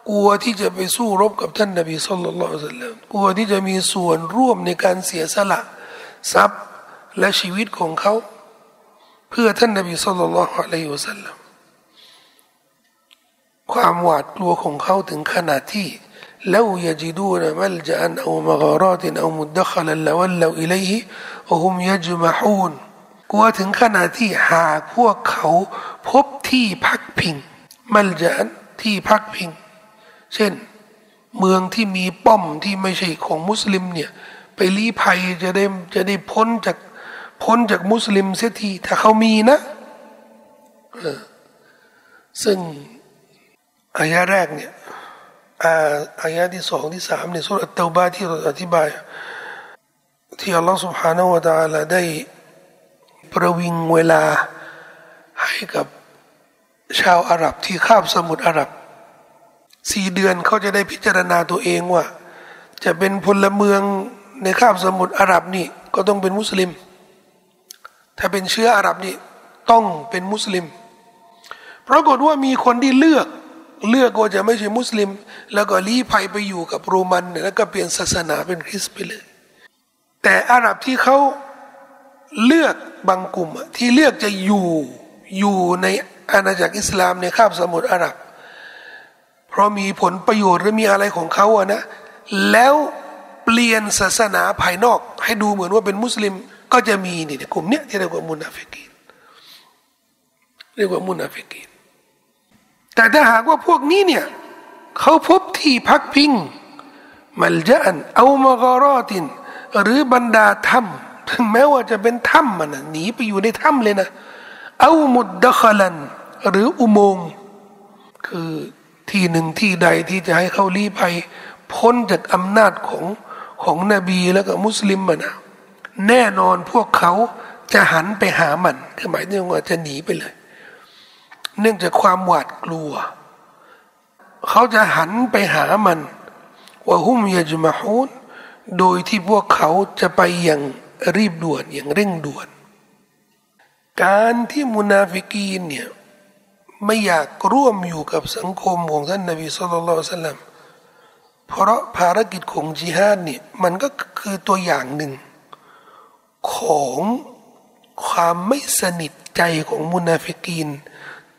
กลัวที่จะไปสู้รบกับท่านนบีสุลต่านละสัลลัมกลัวที่จะมีส่วนร่วมในการเสียสละทรัพย์และชีวิตของเขา เพื่อท่านนบีสุลต่านละอะลัยฮิวะสัลลัมความหวาดกลัวของเขาถึงขนาดที่ แล้วยจิดูนมัลจันเอามกรตินเอามุดขลันแล้วเราอิเลห์อุมยจมะฮูนกลัวถึงขนาดที่หากพวกเขาพบที่พักพิง มัลจันที่พักพิง เช่น เมืองที่มีป้อมที่ไม่ใช่ของมุสลิมเนี่ย ไปลี้ภัยจะได้จะได้พ้นจากพ้นจากมุสลิมเสียทีถ้าเขามีนะซึ่งอายะแรกเนี่ย อายะที่สองที่สามเนี่ยสุรเตาบาที่เราอธิบาย ที่อัลลอฮฺ سبحانه และ تعالى ได้ประวิงเวลาให้กับชาวอาหรับที่ข้ามสมุทรอาหรับสี่เดือนเขาจะได้พิจารณาตัวเองว่า จะเป็นพลเมืองในคาบสมุทรอาหรับนี่ก็ต้องเป็นมุสลิม ถ้าเป็นเชื้ออาหรับนี่ต้องเป็นมุสลิมปรากฏว่ามีคนที่เลือก เลือกว่าจะไม่ใช่มุสลิม แล้วก็ลี้ภัยไปอยู่กับโรมันแล้วก็เปลี่ยนศาสนาเป็นคริสต์ไปเลย แต่อาหรับที่เขาเลือกบางกลุ่มที่เลือกจะอยู่อยู่ในอาณาจักรอิสลามในคาบสมุทรอาหรับ เพราะมีผลประโยชน์หรือมีอะไรของเขาอะนะ แล้วเปลี่ยนศาสนาภายนอก ให้ดูเหมือนว่าเป็นมุสลิม ก็จะมีนี่กลุ่มเนี้ยที่เรียกว่ามุนาฟิกีนเรียกว่ามุนาฟิกีน แต่ถ้าหากว่าพวกนี้เนี่ยเขาพบที่พักพิงมัลจันเอามากรอติน หรือบรรดาถ้ำถึงแม้ว่าจะเป็นถ้ำมันนะหนีไปอยู่ในถ้ำเลยนะ เอามุดดะคลัน หรืออุโมงค์คือที่หนึ่งที่ใดที่จะให้เขาลี้ภัยพ้นจากอำนาจของของนบีแล้วก็มุสลิมมันนะแน่นอนพวกเขาจะหันไปหามันคือหมายถึงว่าจะหนีไปเลย เนื่องจากความหวาดกลัว เขาจะหันไปหามันว่าฮุมยาจมาฮูนโดยที่พวกเขาจะไปอย่างรีบด่วนอย่างเร่งด่วน การที่มุนาฟิกีนเนี่ยไม่อยากร่วมอยู่กับสังคมของท่านนบีสุลต่านสัลลัมเพราะภารกิจของจิฮาดเนี่ยมันก็คือตัวอย่างหนึ่ง ของความไม่สนิทใจของมุนาฟิกีน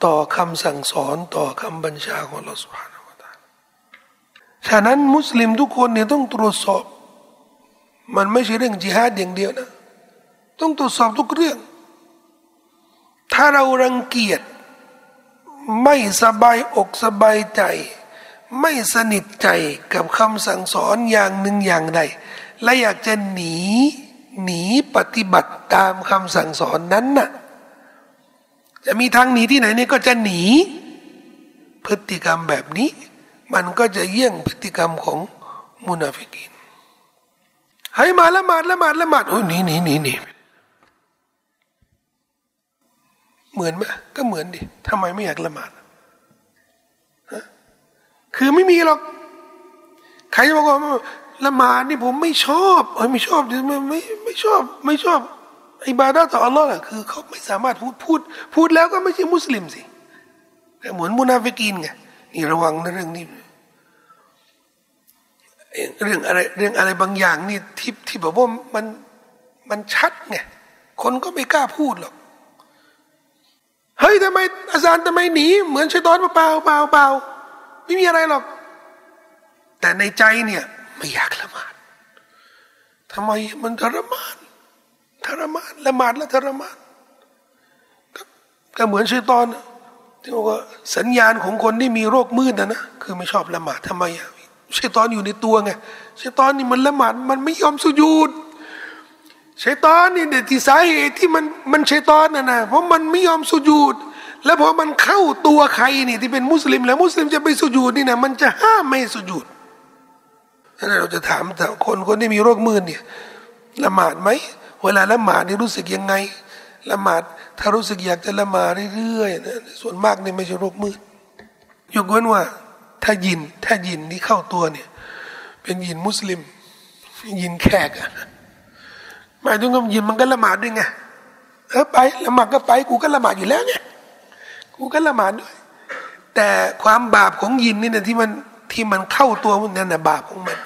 ต่อคำสั่งสอนต่อคำบัญชาของเราสุภาพฉะนั้นมุสลิมทุกคนเนี่ยต้องตรวจสอบ มันไม่ใช่เรื่องจิฮาดอย่างเดียวนะ ต้องตรวจสอบทุกเรื่อง ถ้าเรารังเกียจไม่สบายอกสบายใจ ไม่สนิทใจกับคำสั่งสอนอย่างหนึ่งอย่างใด และอยากจะหนีหนีปฏิบัติตามคำสั่งสอนนั้นน่ะ จะมีทางหนีที่ไหนเนี่ยก็จะหนี พฤติกรรมแบบนี้ มันก็จะเยี่ยงพฤติกรรมของมุนาฟิกินให้มาละหมาดละหมาดละหมาดโอ้ยนี่นี่นี่นี่เหมือนไหมก็เหมือนดิทำไมไม่อยากละหมาดคือไม่มีหรอก ใครจะบอกว่าละหมาดนี่ผมไม่ชอบเอ้ยไม่ชอบไม่ไม่ไม่ชอบ ไม่ชอบ อิบาดาต่ออัลลอฮ์แหละคือเขาไม่สามารถพูดพูด พูดแล้วก็ไม่ใช่มุสลิมสิแต่เหมือนมุนาฟิกินไงนี่ระวังในเรื่องนี้เรื่องอะไรเรื่องอะไรบางอย่างนี่ที่ที่แบบว่ามันมันชัดไงคนก็ไม่กล้าพูดหรอกเฮ้ยทำไมอาจารย์ทำไมหนีเหมือนชัยตอนเปล่าเปล่าเปล่าไม่มีอะไรหรอก แต่ในใจเนี่ย ไม่อยากละหมาดทำไมมันทรมาน ทรมานละหมาดแล้วทรมานก็เหมือนชัยตอนที่บอกว่าสัญญาณของคนที่มีโรคมืดนะนะคือไม่ชอบละหมาดทำไมอะชัยตอนอยู่ในตัวไงชัยตอนนี่มันละหมาดมันไม่ยอมสุญูดชัยตอนนี่เด็ดที่สาเหตุที่มันมันชัยตอนน่ะนะเพราะมันไม่ยอมสุญูดแล้วพอมันเข้าตัวใครนี่ที่เป็นมุสลิม แล้วมุสลิมจะไปสุญูดนี่นะมันจะห้ามไม่สุญูดนั่นเราจะถามแต่คนคนที่มีโรคมืดเนี่ยละหมาดไหม เวลาละหมาดนี่รู้สึกยังไง ละหมาดถ้ารู้สึกอยากจะละหมาดเรื่อยๆนะส่วนมากนี่ไม่ใช่โรคมืดยกเว้นว่า ถ้ายินถ้ายินนี่เข้าตัวเนี่ย เป็นยินมุสลิม ยินแขกอะหมายถึงว่ายินมันก็ละหมาดด้วยไงเออไปละหมาดก็ไปกูก็ละหมาดอยู่แล้วไงกูก็ละหมาดด้วย แต่ความบาปของยินนี่นะที่มันที่มันเข้าตัวมันนั่นนะบาปของมัน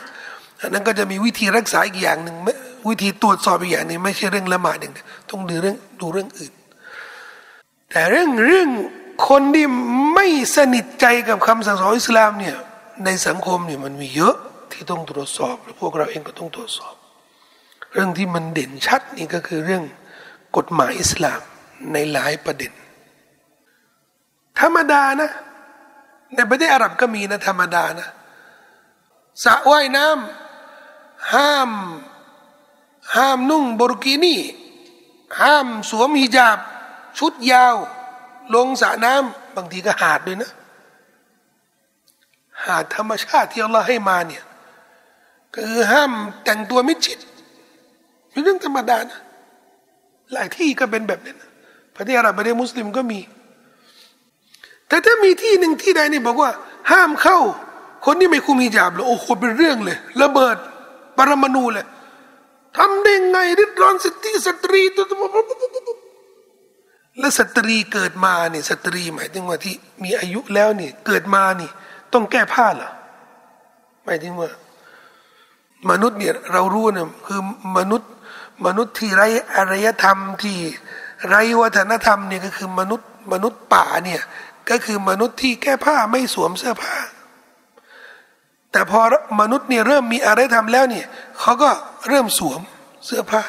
อันนั้นก็จะมีวิธีรักษาอีกอย่างหนึ่ง วิธีตรวจสอบอีกอย่างนึงไม่ใช่เรื่องละหมาดอย่างเดียวต้องดูเรื่องดูเรื่องอื่น แต่เรื่องเรื่องคนที่ไม่สนิทใจกับคำสั่งสอนอิสลามเนี่ยในสังคมเนี่ยมันมีเยอะที่ต้องตรวจสอบและพวกเราเองก็ต้องตรวจสอบ เรื่องที่มันเด่นชัดนี่ก็คือเรื่องกฎหมายอิสลามในหลายประเด็น ธรรมดานะ ในประเทศอาหรับก็มีนะธรรมดานะสระว่ายน้ำห้าม ห้ามนุ่งบรกินี่ห้ามสวมฮิญาบ ชุดยาว ลงสระน้ำบางทีก็หาดด้วยนะ หาดธรรมชาติที่อัลลอฮ์ให้มาเนี่ยคือห้ามแต่งตัวมิดชิดเป็นเรื่องธรรมดานะหลายที่ก็เป็นแบบนั้นประเทศอาหรับประเทศมุสลิมก็มี แต่ถ้ามีที่หนึ่งที่ใดนี่บอกว่า ห้ามเข้า คนที่ไม่คุมฮิญาบเลยโอ้โหเป็นเรื่องเลยระเบิดปรมาณูเลย ทำได้ไงลิดรอนสิทธิสตรีตัวและสตรีเกิดมาเนี่ยสตรีหมายถึงว่าที่มีอายุแล้วเนี่ยเกิดมานี่ ต้องแก้ผ้าเหรอหมายถึงว่า มนุษย์เนี่ยเรารู้เนี่ยคือมนุษย์มนุษย์ที่ไรอารยธรรมที่ไรวัฒนธรรมเนี่ยก็คือมนุษย์มนุษย์ป่าเนี่ยก็คือมนุษย์ที่แก้ผ้าไม่สวมเสื้อผ้า แต่พอมนุษย์เนี่ยเริ่มมีอารยธรรมแล้วเนี่ยเขาก็เริ่มสวมเสื้อผ้า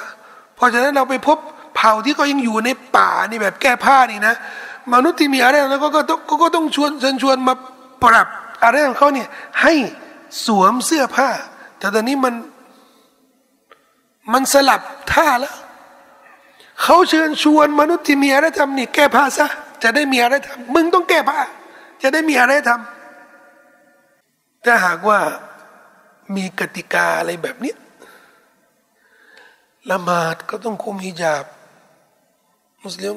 เพราะฉะนั้นเราไปพบเผ่าที่ก็ยังอยู่ในป่านี่แบบแก้ผ้านี่นะ มนุษย์ที่มีอะไรแล้วก็ก็ต้องก็ต้องชวนเชิญชวนมาปรับอะไรของเขาเนี่ยให้สวมเสื้อผ้า แต่ตอนนี้มันมันสลับท่าแล้วเขาเชิญชวนมนุษย์ที่มีอะไรทำนี่แก้ผ้าซะจะได้มีอะไรทำมึงต้องแก้ผ้า จะได้มีอะไรทำ ถ้าหากว่ามีกติกาอะไรแบบนี้ละหมาดก็ต้องคุมฮิญาบ มุสลิม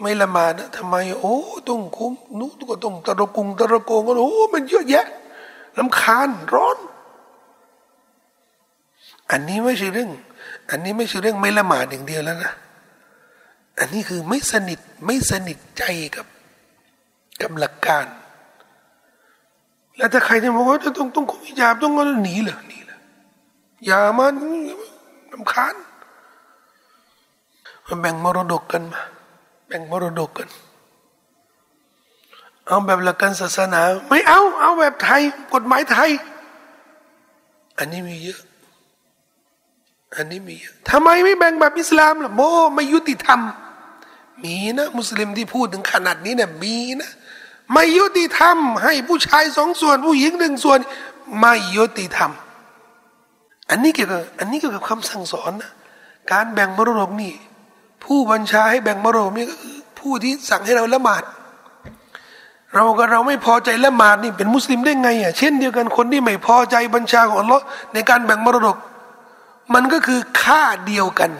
ไม่ละหมาดนะทำไม โอ้ต้องคุมนู้นก็ต้องตะระกุงตะระโกงโอ้มันเยอะแยะลำคาญร้อน อันนี้ไม่ใช่เรื่อง อันนี้ไม่ใช่เรื่องไม่ละหมาดอย่างเดียวแล้วนะอันนี้คือไม่สนิทไม่สนิทใจกับกับหลักการ แล้วถ้าใครจะบอกว่าต้องต้องคุมฮิญาบต้องก็หนีเลยหนีเลยอย่ามันลำคาญมาแบ่งมรดกกันมาแบ่งมรดกกัน เอาแบบหลักการศาสนา ไม่เอาเอาแบบไทย กฎหมายไทย อันนี้มีเยอะ อันนี้มีเยอะทำไมไม่แบ่งแบบอิสลามล่ะโมไม่ยุติธรรม มีนะ มุสลิมที่พูดถึงขนาดนี้เนี่ยมีนะ ไม่ยุติธรรม ให้ผู้ชายสองส่วน ผู้หญิงหนึ่งส่วน ไม่ยุติธรรม อันนี้เกี่ยวกับอันนี้เกี่ยวกับคำสั่งสอนนะการแบ่งมรดกนี่ ผู้บัญชาให้แบ่งมรดกนี่ก็คือผู้ที่สั่งให้เราละหมาด เราก็เราไม่พอใจละหมาดนี่เป็นมุสลิมได้ไงอะเช่นเดียวกันคนที่ไม่พอใจบัญชาของอัลลอฮ์ในการแบ่งมรดก มันก็คือค่าเดียวกัน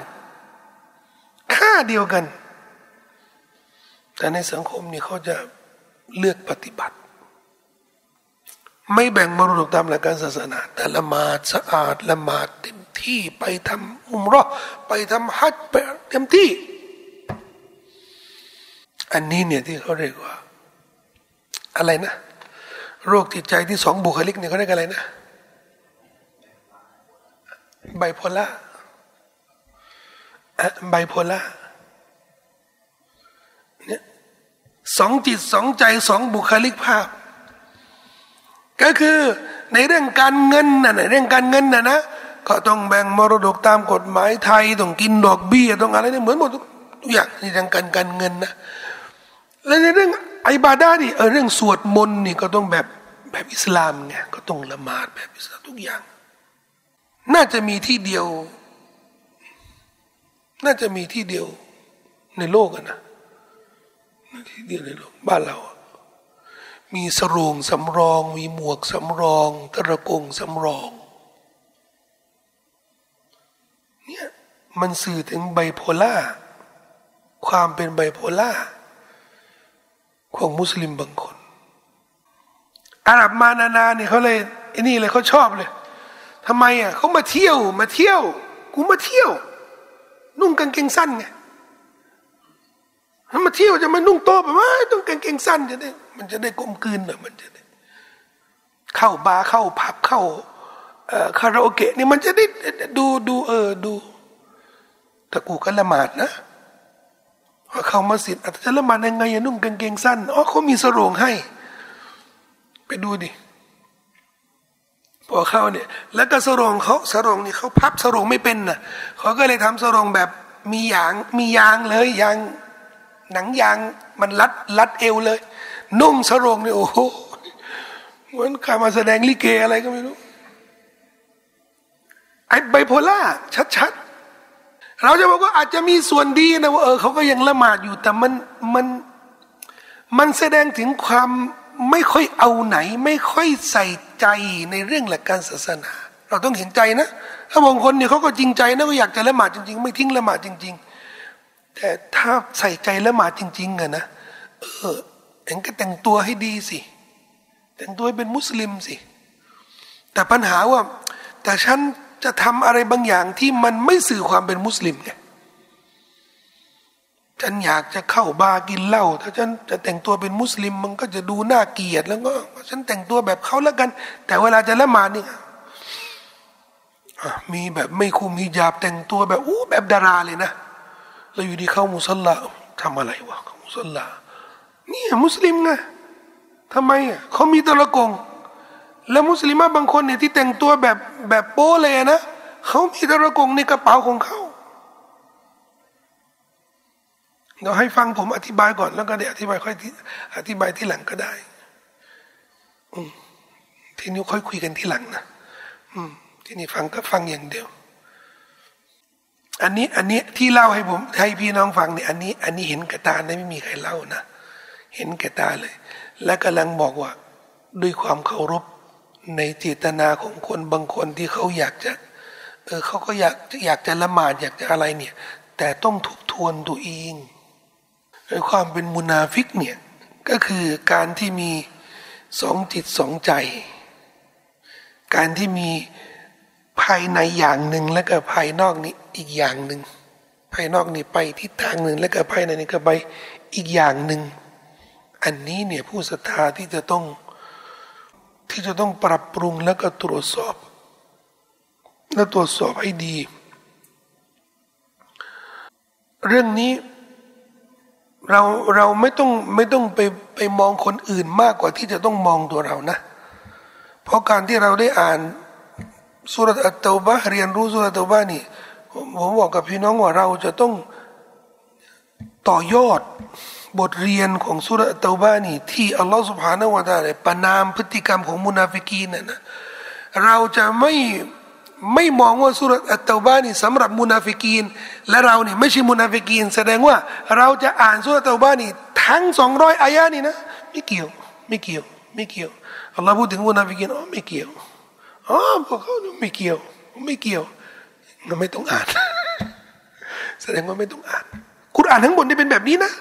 ค่าเดียวกัน แต่ในสังคมนี่เขาจะ เลือกปฏิบัติ ไม่แบ่งมรดกตามหลักการศาสนา แต่ละมาดสะอาดละมาดเต็มที่ไปทำอุมรอไปทำฮัจไปเต็มที่ อันนี้เนี่ยที่เขาเรียกว่า อะไรนะ โรคจิตใจที่สองบุคลิกเนี่ยเขาเรียกอะไรนะไบโพล่าไบโพล่าเนี่ย สองจิตสองใจสองบุคลิกภาพ ก็คือในเรื่องการเงินนะในเรื่องการเงินนะนะก็ต้องแบ่งมรดกตามกฎหมายไทยต้องกินดอกเบี้ยต้องอะไรเนี่ยเหมือนหมดทุกอย่างในทางการการเงินนะแล้วในเรื่องไอบาดานี่เออเรื่องสวดมนต์นี่ก็ต้องแบบแบบอิสลามไงก็ต้องละหมาดแบบอิสลามทุกอย่าง น่าจะมีที่เดียว น่าจะมีที่เดียวในโลกนะ ที่เดียวในโลกบ้านเรา มีสรงสำรอง มีหมวกสำรองตะระกงสำรองเนี่ยมันสื่อถึงไบโพล่าความเป็นไบโพล่าของมุสลิมบางคน อาหรับมานานาเนี่ยเขาเลยไอ้นี่เลยเขาชอบเลยทำไมอะเขามาเที่ยวมาเที่ยว กูมาเที่ยว นุ่งกางเกงสั้นไง ถ้ามาเที่ยวจะมานุ่งโต๊ะแบบว่าต้องกางเกงสั้นจะได้มันจะได้กลมกลืนหน่อยมันจะได้ เข้าบาร์เข้าผับเข้าคาราโอเกะนี่มันจะได้ดูดูเออดูแต่กูก็ละหมาดนะเข้ามาสิทธิ์อาจจะละหมาดยังไงนุ่งกางเกงสั้นอ๋อเขามีสรงให้ ไปดูดิพอเข้าเนี่ย แล้วก็สรงเขาสรงนี่เขาพับสรงไม่เป็นนะเขาก็เลยทำสรงแบบมียางมียางเลยยาง หนังยางมันรัดรัดเอวเลย นุ่งสรงเนี่ยโอ้โหเหมือนข้ามาแสดงลิเกอะไรก็ไม่รู้ไอ้ไบโพล่าชัดๆ เราจะบอกว่าอาจจะมีส่วนดีนะว่าเออเขาก็ยังละหมาดอยู่แต่มันมันมันแสดงถึงความไม่ค่อยเอาไหน ไม่ค่อยใส่ใจในเรื่องหลักการศาสนา เราต้องเห็นใจนะ ถ้าบางคนเนี่ยเขาก็จริงใจนะก็อยากจะละหมาดจริง ๆ ไม่ทิ้งละหมาดจริง ๆ แต่ถ้าใส่ใจละหมาดจริงๆอะนะเออเองก็แต่งตัวให้ดีสิ แต่งตัวเป็นมุสลิมสิ แต่ปัญหาว่า แต่ฉันจะทำอะไรบางอย่างที่มันไม่สื่อความเป็นมุสลิมไงฉันอยากจะเข้าบาร์กินเหล้าถ้าฉันจะแต่งตัวเป็นมุสลิมมันก็จะดูน่าเกลียดแล้วก็ฉันแต่งตัวแบบเขาแล้วกัน แต่เวลาจะละหมาดนี่มีแบบไม่คุมฮิญาบแต่งตัวแบบอู้แบบดาราเลยนะ แล้วอยู่ดีเข้ามุสลิมทำอะไรวะมุสลิมนี่มุสลิมไงทำไมอะเขามีตะละกง แล้วมุสลิมบางคนเนี่ยที่แต่งตัวแบบแบบโป้เลยนะเขามีตะระกงในกระเป๋าของเขาเดี๋ยวให้ฟังผมอธิบายก่อนแล้วก็เดี๋ยวอธิบายค่อยอธิบายที่หลังก็ได้ทีนี้ค่อยคุยกันที่หลังนะทีนี้ฟังก็ฟังอย่างเดียว อันนี้อันนี้ที่เล่าให้ผมให้พี่น้องฟังเนี่ยอันนี้ อันนี้เห็นกระตาไม่มีใครเล่านะเห็นกระตาเลย และกำลังบอกว่าด้วยความเคารพในเจตนาของคนบางคนที่เขาอยากจะเออเขาก็อยากอยากจะละหมาดอยากจะอะไรเนี่ย แต่ต้องทบทวนตัวเองในความเป็นมุนาฟิกเนี่ยก็คือการที่มีสองจิตสองใจ การที่มี ภายในอย่างหนึ่งแล้วก็ภายนอกนี้อีกอย่างหนึ่งภายนอกนี่ไปทิศทางหนึ่ง แล้วก็ภายในนี่ก็ไปอีกอย่างหนึ่ง อันนี้เนี่ยผู้ศรัทธาที่จะต้องที่จะต้องปรับปรุงแล้วก็ตรวจสอบ และตรวจสอบให้ดี เรื่องนี้เราเราไม่ต้องไม่ต้องไปไปมองคนอื่นมากกว่าที่จะต้องมองตัวเรานะ เพราะการที่เราได้อ่าน สุรอัตตบะเรียนรู้สุรอัตตบะนี่ผมบอกกับพี่น้องว่าเราจะต้องต่อยอดบทเรียนของสุรอัตตบะนี่ ที่อัลลอฮฺสุบฮานาวะตาเลยประนามพฤติกรรมของมุนาฟิกีนนะนะเราจะไม่ไม่มองว่าสุรอัตตบานี่สำหรับมุนาฟิกีน และเราเนี่ยไม่ใช่มุนาฟิกีน แสดงว่าเราจะอ่านสุรอัตตบานี่ทั้งสองร้อยอายะนี่นะไม่เกี่ยวไม่เกี่ยวไม่เกี่ยวอัลลอฮ์พูดถึงมุนาฟิกีนอ๋อไม่เกี่ยว อ๋อพวกเขาไม่เกี่ยว ไม่เกี่ยวเราไม่ต้องอ่าน แสดงว่าไม่ต้องอ่าน กุรอ่านทั้งหมดนี่เป็นแบบนี้นะ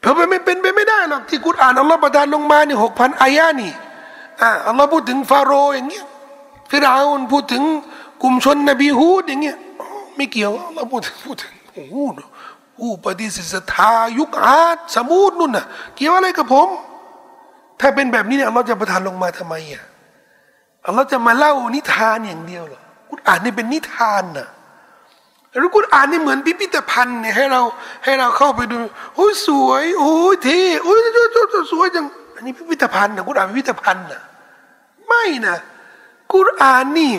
เพราะไม่เป็นไปไม่ได้หรอกที่กุรอ่านอัลลอฮ์ประทานลงมานี่หกพันอายะนี่อ่าอัลลอฮ์พูดถึงฟาโรห์อย่างเงี้ยฟิราอุนพูดถึงกลุ่มชนนบีฮูดอย่างเงี้ยไม่เกี่ยวเราพูดถึงพูดถึงโอ้โหผู้ปฏิเสธศรัทธายุคอาดสมูดนู่นน่ะเกี่ยวอะไรกับผม ถ้าเป็นแบบนี้เนี่ยเราจะประทานลงมาทำไมอะ เราจะมาเล่านิทานอย่างเดียวเหรอกุณอ่านนี่เป็นนิทานนะหรือกุณอ่านนี่เหมือนพิพิธภัณฑ์เนี่ยให้เราให้เราเข้าไปดูโอ้ยสวยโอ้ยเท่โอ้ยสวยจังอันนี้พิพิธภัณฑ์นะกุณอ่านพิพิธภัณฑ์นะไม่นะกุรอานนี่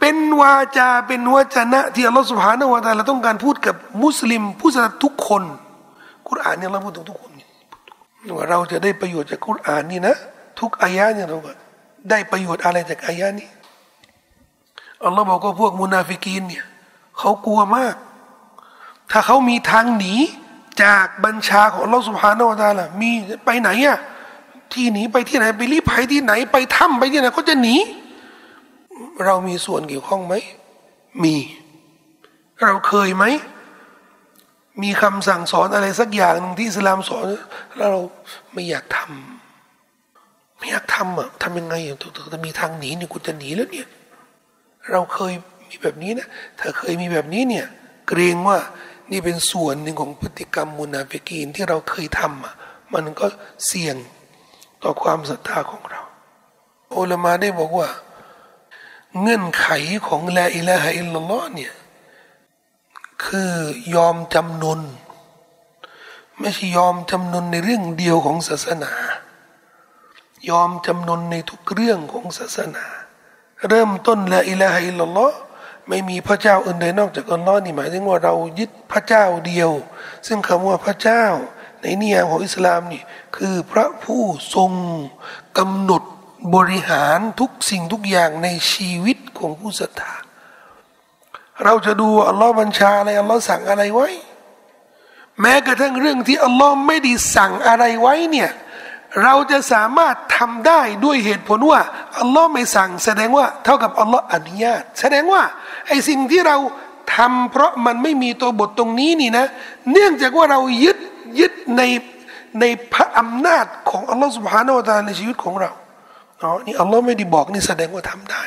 เป็นวาจาเป็นวจนะ ที่อัลลอฮฺสุบฮานาวะตาเราต้องการพูดกับมุสลิม ผู้ศรัทธาทุกคนกุรอานเนี่ยเราพูดถึงทุกคนว่าเราจะได้ประโยชน์จากกุรอานนี่นะ ทุกอายะเนี่ยเราก็ ได้ประโยชน์อะไรจากอายะนี้อัลลอฮ์บอกว่าพวกมุนาฟิกีนเนี่ยเขากลัวมาก ถ้าเขามีทางหนีจากบัญชาของอัลลอฮ์สุบฮานาวตาล่ะมีไปไหนอะที่หนีไปที่ไหนไปรีภัยที่ไหน ไปถ้ำไปที่ไหนเขาจะหนี เรามีส่วนเกี่ยวข้องไหม มี เราเคยไหม มีคำสั่งสอนอะไรสักอย่างหนึ่งที่อิสลามสอนแล้วเราไม่อยากทำ ไม่อยากทำอะทำยังไงอะถ้ามีทางหนีเนี่ยกูจะหนีแล้วเนี่ย เราเคยมีแบบนี้นะถ้าเคยมีแบบนี้เนี่ย เกรงว่านี่เป็นส่วนหนึ่งของพฤติกรรมมุนาฟิกีนที่เราเคยทำอะมันก็เสี่ยงต่อความศรัทธาของเราอุลามาได้บอกว่า เงื่อนไขของละอิละฮะอิลลัลลอฮ์เนี่ยคือยอมจำนน ไม่ใช่ยอมจำนนในเรื่องเดียวของศาสนา ยอมจำนนในทุกเรื่องของศาสนา เริ่มต้นละอิละฮะอิลลัลลอฮ์ไม่มีพระเจ้าอื่นใดนอกจากอัลลอฮ์นี่หมายถึงว่าเรายึดพระเจ้าเดียว ซึ่งคำว่าพระเจ้า ในนิยามของอิสลามนี่คือพระผู้ทรงกำหนดบริหารทุกสิ่งทุกอย่างในชีวิตของผู้ศรัทธาเราจะดูอัลลอฮ์บัญชาอะไรอัลลอฮ์สั่งอะไรไว้ แม้กระทั่งเรื่องที่อัลลอฮ์ไม่ได้สั่งอะไรไว้เนี่ย เราจะสามารถทำได้ด้วยเหตุผลว่าอัลลอฮ์ไม่สั่ง แสดงว่าเท่ากับอัลลอฮ์อนุญาต แสดงว่าไอ้สิ่งที่เราทำเพราะมันไม่มีตัวบทตรงนี้นี่นะ เนื่องจากว่าเรายึดยึดในในพระอำนาจของอัลลอฮ์สุบฮานาวะตาในชีวิตของเราอ๋อนี่อัลลอฮ์ไม่ได้บอกนี่แสดงว่าทำได้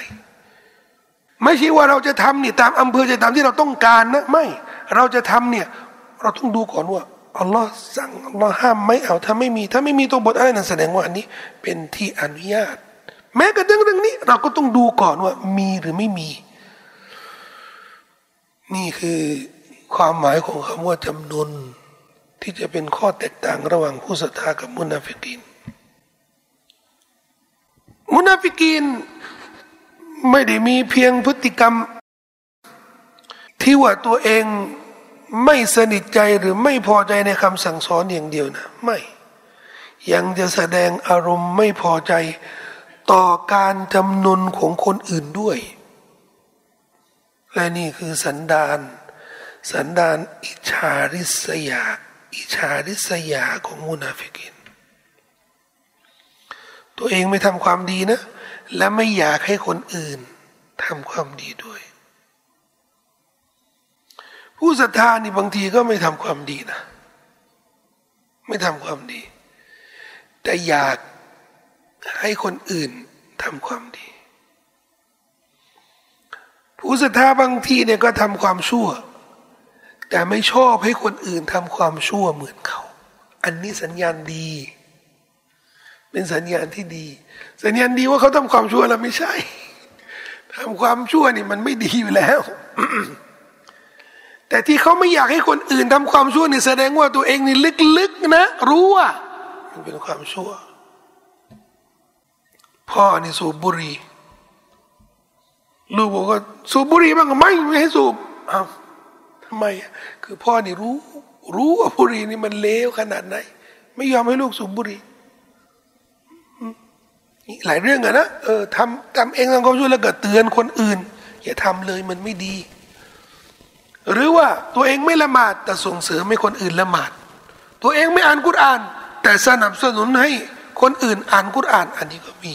ไม่ใช่ว่าเราจะทำนี่ตามอำเภอใจตามที่เราต้องการนะไม่ เราจะทำเนี่ยเราต้องดูก่อนว่า อัลลอฮ์สั่งอัลลอฮ์ห้ามไม่เอาถ้าไม่มี ถ้าไม่มีตัวบทอะไรนั่นแสดงว่าอันนี้ เป็นที่อนุญาต แม้กระทั่งเรื่องนี้ เราก็ต้องดูก่อนว่า มีหรือไม่มี นี่คือความหมายของคำว่าจำนวนที่จะเป็นข้อแตกต่างระหว่างผู้ศรัทธากับมุนาฟิกินมุนาฟิกีนไม่ได้มีเพียงพฤติกรรม ที่ว่าตัวเอง ไม่สนิทใจหรือไม่พอใจในคำสั่งสอนอย่างเดียวนะ ไม่ ยังจะแสดงอารมณ์ไม่พอใจต่อการจำนนของคนอื่นด้วย และนี่คือสันดาน สันดานอิชาริษยา อิชาริษยาของมุนาฟิกิน ตัวเองไม่ทำความดีนะ และไม่อยากให้คนอื่นทำความดีด้วย ผู้ศรัทธานี่บางทีก็ไม่ทำความดีนะ ไม่ทำความดี แต่อยากให้คนอื่นทำความดี ผู้ศรัทธาบางทีเนี่ยก็ทำความชั่ว แต่ไม่ชอบให้คนอื่นทำความชั่วเหมือนเขา อันนี้สัญญาณดี เป็นสัญญาณที่ดี สัญญาณดีว่าเขาทำความชั่วแล้วไม่ใช่ทำความชั่วนี่มันไม่ดีอยู่แล้ว แต่ที่เขาไม่อยากให้คนอื่นทำความชั่วนี่แสดงว่าตัวเองนี่ลึกๆนะ รู้ว่ามันเป็นความชั่ว พ่อนี่สูบบุหรี่ลูกบอกว่าสูบบุหรี่บ้างไม่ไม่ให้สูบอ้าวทำไม คือพ่อนี่รู้ รู้ว่าบุหรี่นี่มันเลวขนาดไหน ไม่ยอมให้ลูกสูบบุหรี่หลายเรื่องอะนะเออทำทำเองทำความชั่วแล้วก็เตือนคนอื่น อย่าทำเลยมันไม่ดี หรือว่าตัวเองไม่ละหมาดแต่ส่งเสริมให้คนอื่นละหมาด ตัวเองไม่อ่านกุรอาน แต่สนับสนุนให้คนอื่นอ่านกุรอานอันนี้ก็มี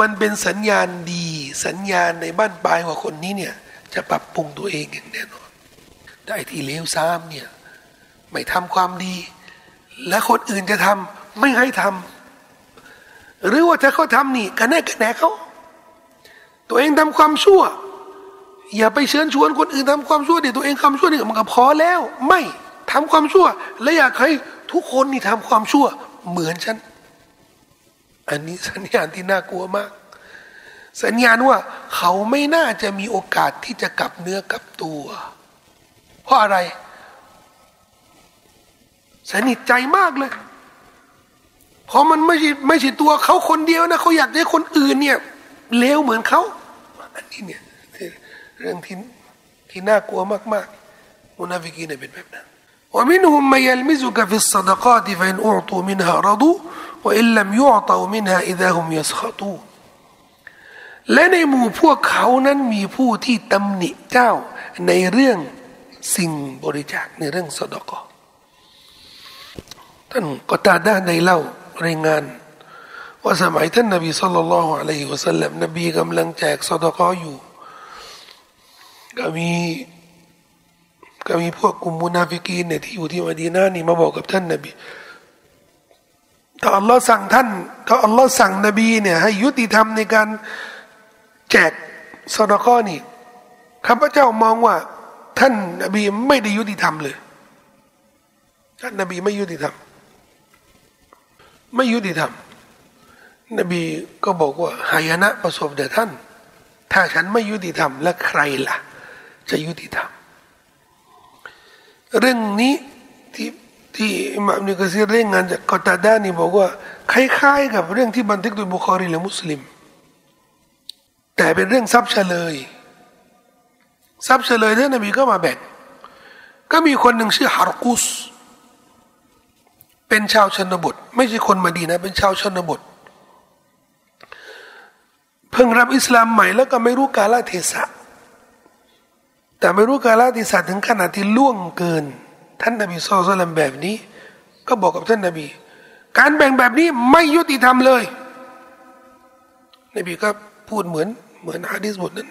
มันเป็นสัญญาณดี สัญญาณในบ้านปลายว่าคนนี้เนี่ยจะปรับปรุงตัวเองอย่างแน่นอนได้ที่เลวซ้ำเนี่ยไม่ทำความดี และคนอื่นจะทำไม่ให้ทำหรือว่าถ้าเขาทำนี่กันแน่กันแน่เขาตัวเองทำความชั่ว อย่าไปเชิญชวนคนอื่นทำความชั่วเดี๋ยวตัวเองทำชั่วนี่มันก็พอแล้ว ไม่ทำความชั่ว และอยากให้ทุกคนนี่ทำความชั่ว เหมือนฉัน อันนี้สัญญาณที่น่ากลัวมาก สัญญาณว่าเขาไม่น่าจะมีโอกาสที่จะกลับเนื้อกลับตัว เพราะอะไร สนิทใจมากเลย เพราะมันไม่ใช่ไม่ใช่ตัวเขาคนเดียวนะเขาอยากให้คนอื่นเนี่ยเลวเหมือนเขาอันนี้เนี่ย เรื่องที่ที่น่ากลัวมากๆมุนาฟิกีเนี่ยเป็นแบบนั้น ومنهم من يلمزك في الصدقات فإن أعطوا منها رضوا وإن لم يعطوا منها إذا هم يسخطون และในหมู่พวกเขานั้นมีผู้ที่ตำหนิเจ้าในเรื่องสิ่งบริจาคในเรื่องสดกท่านก็ตาด้านในเล่ารายงาน ว่าสมัยท่านนบีสุลต่านละฮ์อะลัยฮิวะสัลลัมนบีกำลังแจกสดกอยู่ ก็มีก็มีพวกกลุ่มมุนาฟิกีนเนี่ยที่อยู่ที่มดีนานี่มาบอกกับท่านนบีถ้าอัลลอฮ์สั่งท่านถ้าอัลลอฮ์สั่งนบีเนี่ยให้ยุติธรรมในการแจกสดก้อนี่ข้าพเจ้ามองว่า ท่านนบีไม่ได้ยุติธรรมเลย ท่านนบีไม่ยุติธรรม ไม่ยุติธรรม นบีก็บอกว่าหายนะประสบแด่ท่าน ถ้าฉันไม่ยุติธรรมและใครล่ะ จะยุติธรรมเรื่องนี้ที่ที่อิมามนิกซีเรื่องงานจากกอตาดานี่บอกว่าคล้ายๆกับเรื่องที่บันทึกโดยบุคอรีและมุสลิม แต่เป็นเรื่องทรัพย์เฉลยทรัพย์เฉลยท่านนบีก็มาแบ่ง ก็มีคนหนึ่งชื่อฮาร์กุส เป็นชาวชนบท ไม่ใช่คนมาดีนะ เป็นชาวชนบท เพิ่งรับอิสลามใหม่แล้วก็ไม่รู้กาลเทศะ แต่ไม่รู้กาลเทศะถึงขนาดที่ล่วงเกิน ท่านนบีสุลต่านแบบนี้ ก็บอกกับท่านนบี การแบ่งแบบนี้ไม่ยุติธรรมเลย นบีก็พูดเหมือนเหมือนฮะดิษบทนั้น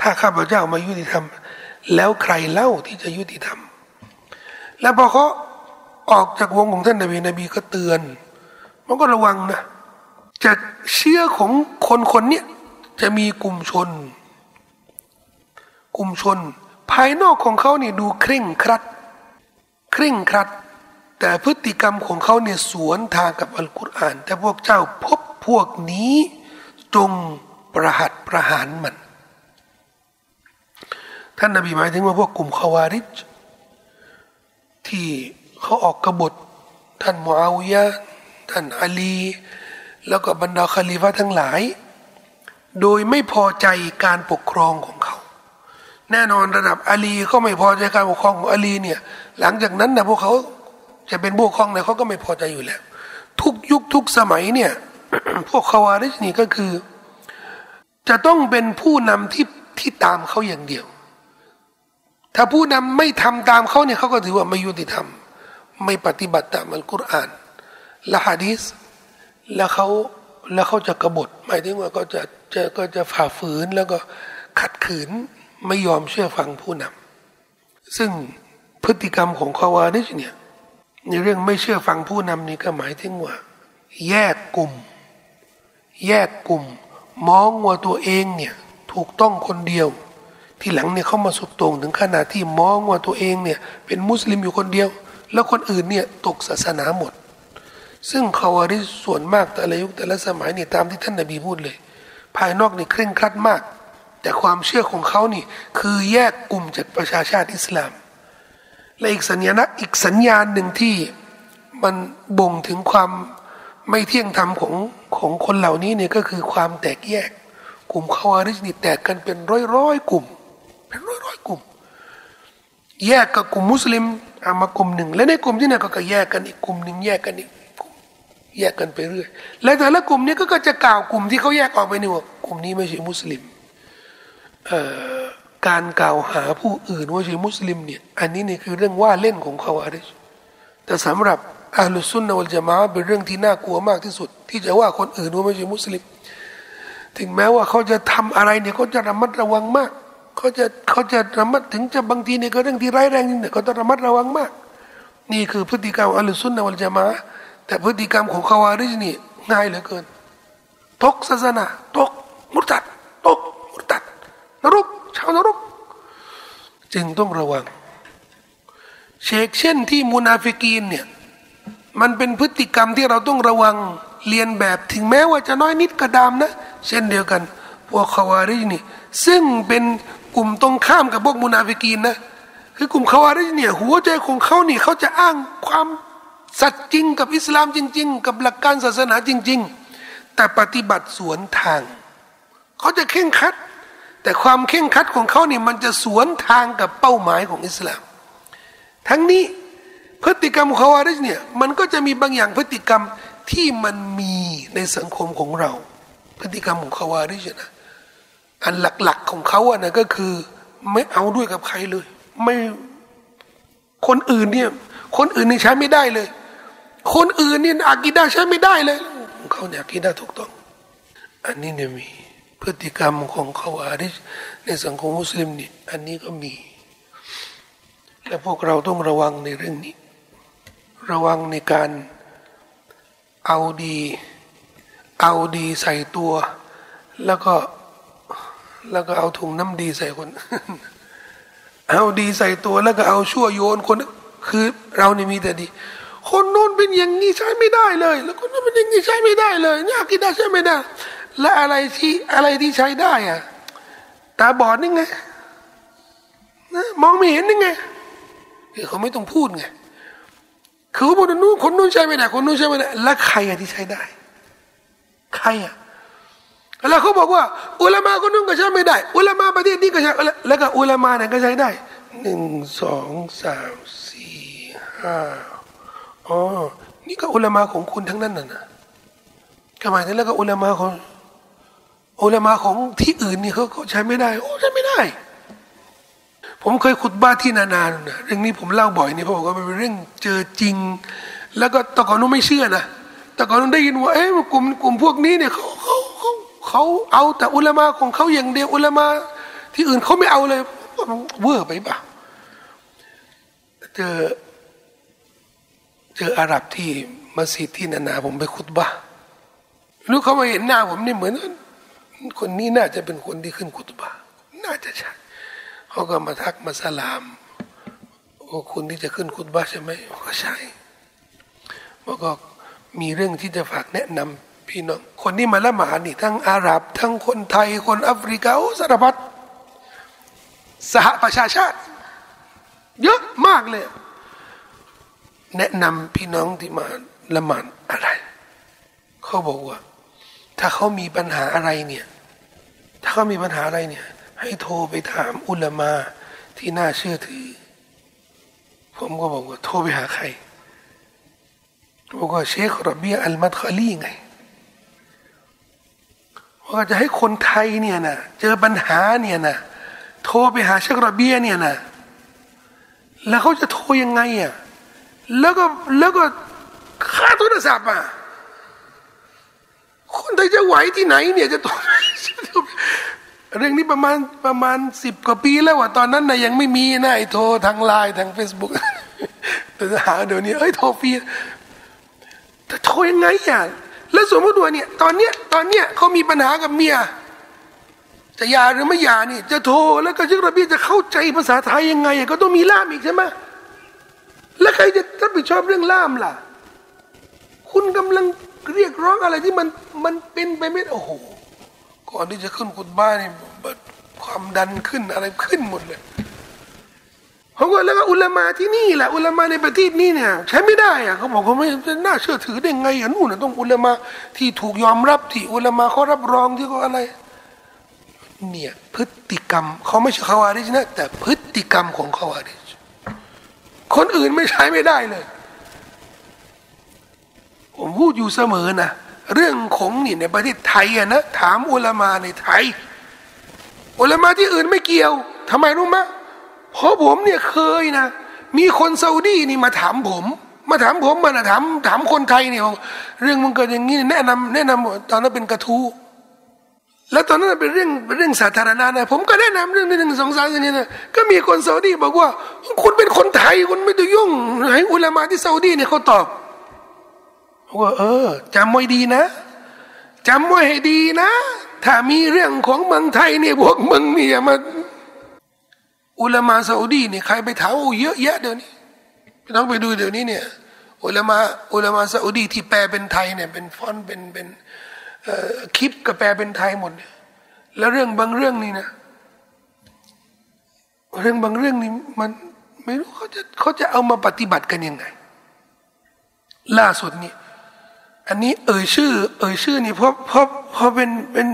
ถ้าข้าพเจ้ามายุติธรรม แล้วใครเล่าที่จะยุติธรรม แล้วพอเขาออกจากวงของท่านนบีนบีก็เตือน มันก็ระวังนะจากเชื่อของคนคนนี้จะมีกลุ่มชน กลุ่มชน ภายนอกของเขาเนี่ยดูเคร่งครัด เคร่งครัด แต่พฤติกรรมของเขาเนี่ยสวนทางกับอัลกุรอาน แต่พวกเจ้าพบพวกนี้จงประหัตประหารมัน ท่านนบีหมายถึงว่าพวกกลุ่มขาวาริจที่เขาออกกบฏท่านมูอาวิยะท่านอาลี แล้วก็บรรดาคาลีฟะทั้งหลาย โดยไม่พอใจการปกครองของเขา แน่นอนระดับอาลีก็ไม่พอใจการปกครองของอาลีเนี่ย หลังจากนั้นนะพวกเขาจะเป็นผู้ปกครองเนี่ยเขาก็ไม่พอใจอยู่แล้ว ทุกยุคทุกสมัยเนี่ย พวกคาวาริชนี่ก็คือ จะต้องเป็นผู้นำที่ที่ตามเขาอย่างเดียว ถ้าผู้นำไม่ทำตามเขาเนี่ยเขาก็ถือว่าไม่ยุติธรรม ไม่ปฏิบัติตามอัลกุรอานละฮะดีสแล้วเขาแล้วเขาจะกบฏหมายถึงว่าก็จะจะก็จะฝ่าฝืนแล้วก็ขัดขืน ไม่ยอมเชื่อฟังผู้นำซึ่งพฤติกรรมของคาวาริชเนี่ยในเรื่องไม่เชื่อฟังผู้นำนี่ก็หมายถึงว่า แยกกลุ่ม แยกกลุ่ม มองว่าตัวเองเนี่ยถูกต้องคนเดียว ที่หลังเนี่ยเขามาสุดตรงถึงขนาดที่มองว่าตัวเองเนี่ยเป็นมุสลิมอยู่คนเดียว แล้วคนอื่นเนี่ยตกศาสนาหมด ซึ่งคาวาริส่วนมากแต่ละยุคแต่ละสมัยเนี่ยตามที่ท่านนบีพูดเลย ภายนอกนี่เคร่งครัดมาก แต่ความเชื่อของเขานี่ คือแยกกลุ่มจากประชาชาติอิสลาม และอีกสัญญาณอีกสัญญาณหนึ่งที่มันบ่งถึงความไม่เที่ยงธรรมของของคนเหล่านี้เนี่ยก็คือความแตกแยก กลุ่มคาวาริจนี่แตกกันเป็นร้อยร้อยกลุ่ม เป็นร้อยร้อยกลุ่ม แยกกับกลุ่มมุสลิมอามากลุ่มหนึ่ง และในกลุ่มที่นั่นก็แยกกันอีกกลุ่มหนึ่งแยกกันอีกแยกกันไปเรื่อย และแต่ละกลุ่มนี้ก็จะกล่าวกลุ่มที่เขาแยกออกไปนี่ว่ากลุ่มนี้ไม่ใช่มุสลิม การกล่าวหาผู้อื่นว่าใช่มุสลิมเนี่ยอันนี้เนี่ยคือเรื่องว่าเล่นของเขาอาริชแต่สำหรับอัลลซุนนะวัลจามะเป็นเรื่องที่น่ากลัวมากที่สุด ที่จะว่าคนอื่นว่าไม่ใช่มุสลิม ถึงแม้ว่าเขาจะทำอะไรเนี่ยเขาจะระมัดระวังมากเขาจะเขาจะระมัดถึงจะบางทีเนี่ยก็เรื่องที่ร้ายแรงนี่เนี่ยเขาต้องระมัดระวังมาก นี่คือพฤติกรรมอัลลซุนนะวัลจามะแต่พฤติกรรมของคาวาริจนี่ง่ายเหลือเกิน ตกศาสนาตกมุตัดตกมุตัด นรก ชาวนรก จึงต้องระวัง เชกเช่นที่มุนาฟิกีนเนี่ยมันเป็นพฤติกรรมที่เราต้องระวังเรียนแบบถึงแม้ว่าจะน้อยนิดก็ตามนะ เช่นเดียวกัน พวกคาวาริจนี่ ซึ่งเป็นกลุ่มตรงข้ามกับพวกมุนาฟิกีนนะคือกลุ่มคาวาริจเนี่ยหัวใจของเขานี่เขาจะอ้างความสัตย์จริงกับอิสลามจริง ๆ กับหลักการศาสนาจริง ๆ แต่ปฏิบัติสวนทาง เขาจะเคร่งครัด แต่ความเคร่งครัดของเขาเนี่ยมันจะสวนทางกับเป้าหมายของอิสลาม ทั้งนี้พฤติกรรมของคาวาริชเนี่ยมันก็จะมีบางอย่างพฤติกรรมที่มันมีในสังคมของเรา พฤติกรรมของคาวาริชนะอันหลักๆของเขาอะนะก็คือไม่เอาด้วยกับใครเลย ไม่คนอื่นเนี่ยคนอื่นนี่ใช้ไม่ได้เลย คนอื่นนี่อากีดาใช้ไม่ได้เลย เขาเนี่ยอากีดาถูกต้อง อันนี้เนี่ยมี พฤติกรรมของเขาอาริในสังคมมุสลิมนี่อันนี้ก็มีและพวกเราต้องระวังในเรื่องนี้ ระวังในการเอาดี เอาดีใส่ตัว แล้วก็แล้วก็เอาถุงน้ำดีใส่คน เอาดีใส่ตัวแล้วก็เอาชั่วโยนคน คือเรานี่มีแต่ดี คนโน้นเป็นอย่างนี้ใช้ไม่ได้เลย แล้วคนโน้นเป็นอย่างนี้ใช้ไม่ได้เลยนี่อากิดาใช้ไม่ได้ และอะไรที่อะไรที่ใช้ได้อะตาบอดนี่ไงนะมองไม่เห็นนี่ไงเขาไม่ต้องพูดไงคือเขาบอกนู้นคนนู้นใช้ไม่ได้คนนู้นใช้ไม่ได้แล้วใครอะที่ใช้ได้ ใครอะแล้วเขาบอกว่า อุลามาคนนู้นก็ใช้ไม่ได้ อุลามาประเทศนี้ก็ใช้แล้วก็อุลามาเนี่ยก็ใช้ได้หนึ่งสองสามสี่ห้าอ๋อนี่ก็อุลามาของคุณทั้งนั้นน่ะนะทำไมถึงแล้วก็อุลามาของ อุลามาของที่อื่นนี่เขาเขาใช้ไม่ได้ โอ้ใช้ไม่ได้ ผมเคยขุดบ้าที่นานๆนะเรื่องนี้ผมเล่าบ่อยนี่เพราะว่ามันเป็นเรื่องเจอจริง แล้วก็ตะก่อนนู้นไม่เชื่อนะแต่ก่อนนู้นได้ยินว่าเอ๊ะกลุ่มกลุ่มพวกนี้เนี่ยเขาเขาเขาเขาเอาแต่อุลามาของเขาอย่างเดียวอุลามา ที่อื่นเขาไม่เอาเลยเวอร์ไปปะเจอเจออาหรับที่มัสยิดที่นานาผมไปคุตบะรู้เขามาเห็นหน้าผมนี่เหมือน คนนี้น่าจะเป็นคนที่ขึ้นคุตบะน่าจะใช่เขาก็มาทักมาสลามว่าคุณที่จะขึ้นคุตบะใช่ไหมก็ใช่แล้วก็มีเรื่องที่จะฝากแนะนำพี่น้อง คนที่มาละหมาดนี่ทั้งอาหรับ ทั้งคนไทย คนแอฟริกาสารพัดสหประชาชาติ เยอะมากเลย แนะนำพี่น้องที่มาละหมาดอะไร เขาบอกว่า ถ้าเขามีปัญหาอะไรเนี่ย ถ้าเขามีปัญหาอะไรเนี่ย ให้โทรไปถามอุลมาที่น่าเชื่อถือ ผมก็บอกว่าโทรไปหาใครบอกว่าเชครบีอัลมัดคาลีไงว่าจะให้คนไทยเนี่ยนะเจอปัญหาเนี่ยนะโทรไปหาเชครบีเนี่ยนะแล้วเขาจะโทรยังไงอะแล้วก็แล้วก็ค่าโทรศัพท์อะคนไทยจะไหวที่ไหนเนี่ยจะโทร เรื่องนี้ประมาณประมาณสิบกว่าปีแล้วอะตอนนั้นนะยังไม่มีนะไอ้โทรทางไลน์ทางเฟซบุ๊กแต่หาเดี๋ยวนี้เอ้ยโทรฟรีแต่โทรยังไงอะแล้วสมมติว่าเนี่ยตอนเนี้ยตอนเนี้ยเขามีปัญหากับเมียจะหย่าหรือไม่หย่านี่ จะโทรแล้วก็ชิกระบีจะเข้าใจภาษาไทยยังไง ก็ต้องมีล่ามอีกใช่ไหมแล้วใครจะรับผิดชอบเรื่องล่ามล่ะ คุณกำลังเรียกร้องอะไรที่มันมันเป็นไปไม่โอ้โห ก่อนที่จะขึ้นกุฎบ้านนี่ความดันขึ้นอะไรขึ้นหมดเลยเขาก็แล้วก็อุลามาที่นี่แหละอุลามาในประเทศนี้เนี่ยใช้ไม่ได้อะเขาบอกเขาไม่น่าเชื่อถือได้ไงอะนู่นต้องอุลามาที่ถูกยอมรับที่อุลามาเขารับรองที่เขาอะไร เนี่ยพฤติกรรมเขาไม่ใช่ขาวาริชนะแต่พฤติกรรมของขาวาริชคนอื่นไม่ใช้ไม่ได้เลย ผมพูดอยู่เสมอนะ เรื่องของนี่ในประเทศไทยอะนะถามอุลามาในไทย อุลามาที่อื่นไม่เกี่ยวทำไมรู้ไหมเพราะผมเนี่ยเคยนะ มีคนซาอุดีนี่มาถามผม มาถามผมมาถามถามคนไทยเนี่ยเรื่องมันเกิดอย่างนี้แนะนำแนะนำตอนนั้นเป็นกระทู้แล้วตอนนั้นเป็นเรื่องเรื่องสาธารณะนะผมก็แนะนำเรื่องหนึ่งสองสามอย่างนี้นะก็มีคนซาอุดีบอกว่า คุณเป็นคนไทยคุณไม่ต้องยุ่งให้อุลามาที่ซาอุดีเนี่ยเขาตอบ ว่า เออจำไว้ดีนะจำไว้ให้ดีนะ ถ้ามีเรื่องของเมืองไทยเนี่ยพวกมึงเนี่ยมาอุลามาซาอุดีเนี่ยใครไปถามโอ้เยอะแยะเดี๋ยวนี้ต้องไปดูเดี๋ยวนี้เนี่ยอุลามาอุลามาซาอุดีที่แปลเป็นไทยเนี่ยเป็นฟอนเป็นเป็นคลิปก็แปลเป็นไทยหมด แล้วเรื่องบางเรื่องนี่นะ เรื่องบางเรื่องนี่มันไม่รู้เขาจะเขาจะเอามาปฏิบัติกันยังไง ล่าสุดนี่ อันนี้เอ่ยชื่อ เอ่ยชื่อนี่เพราะเพราะเพราะเป็นเป็น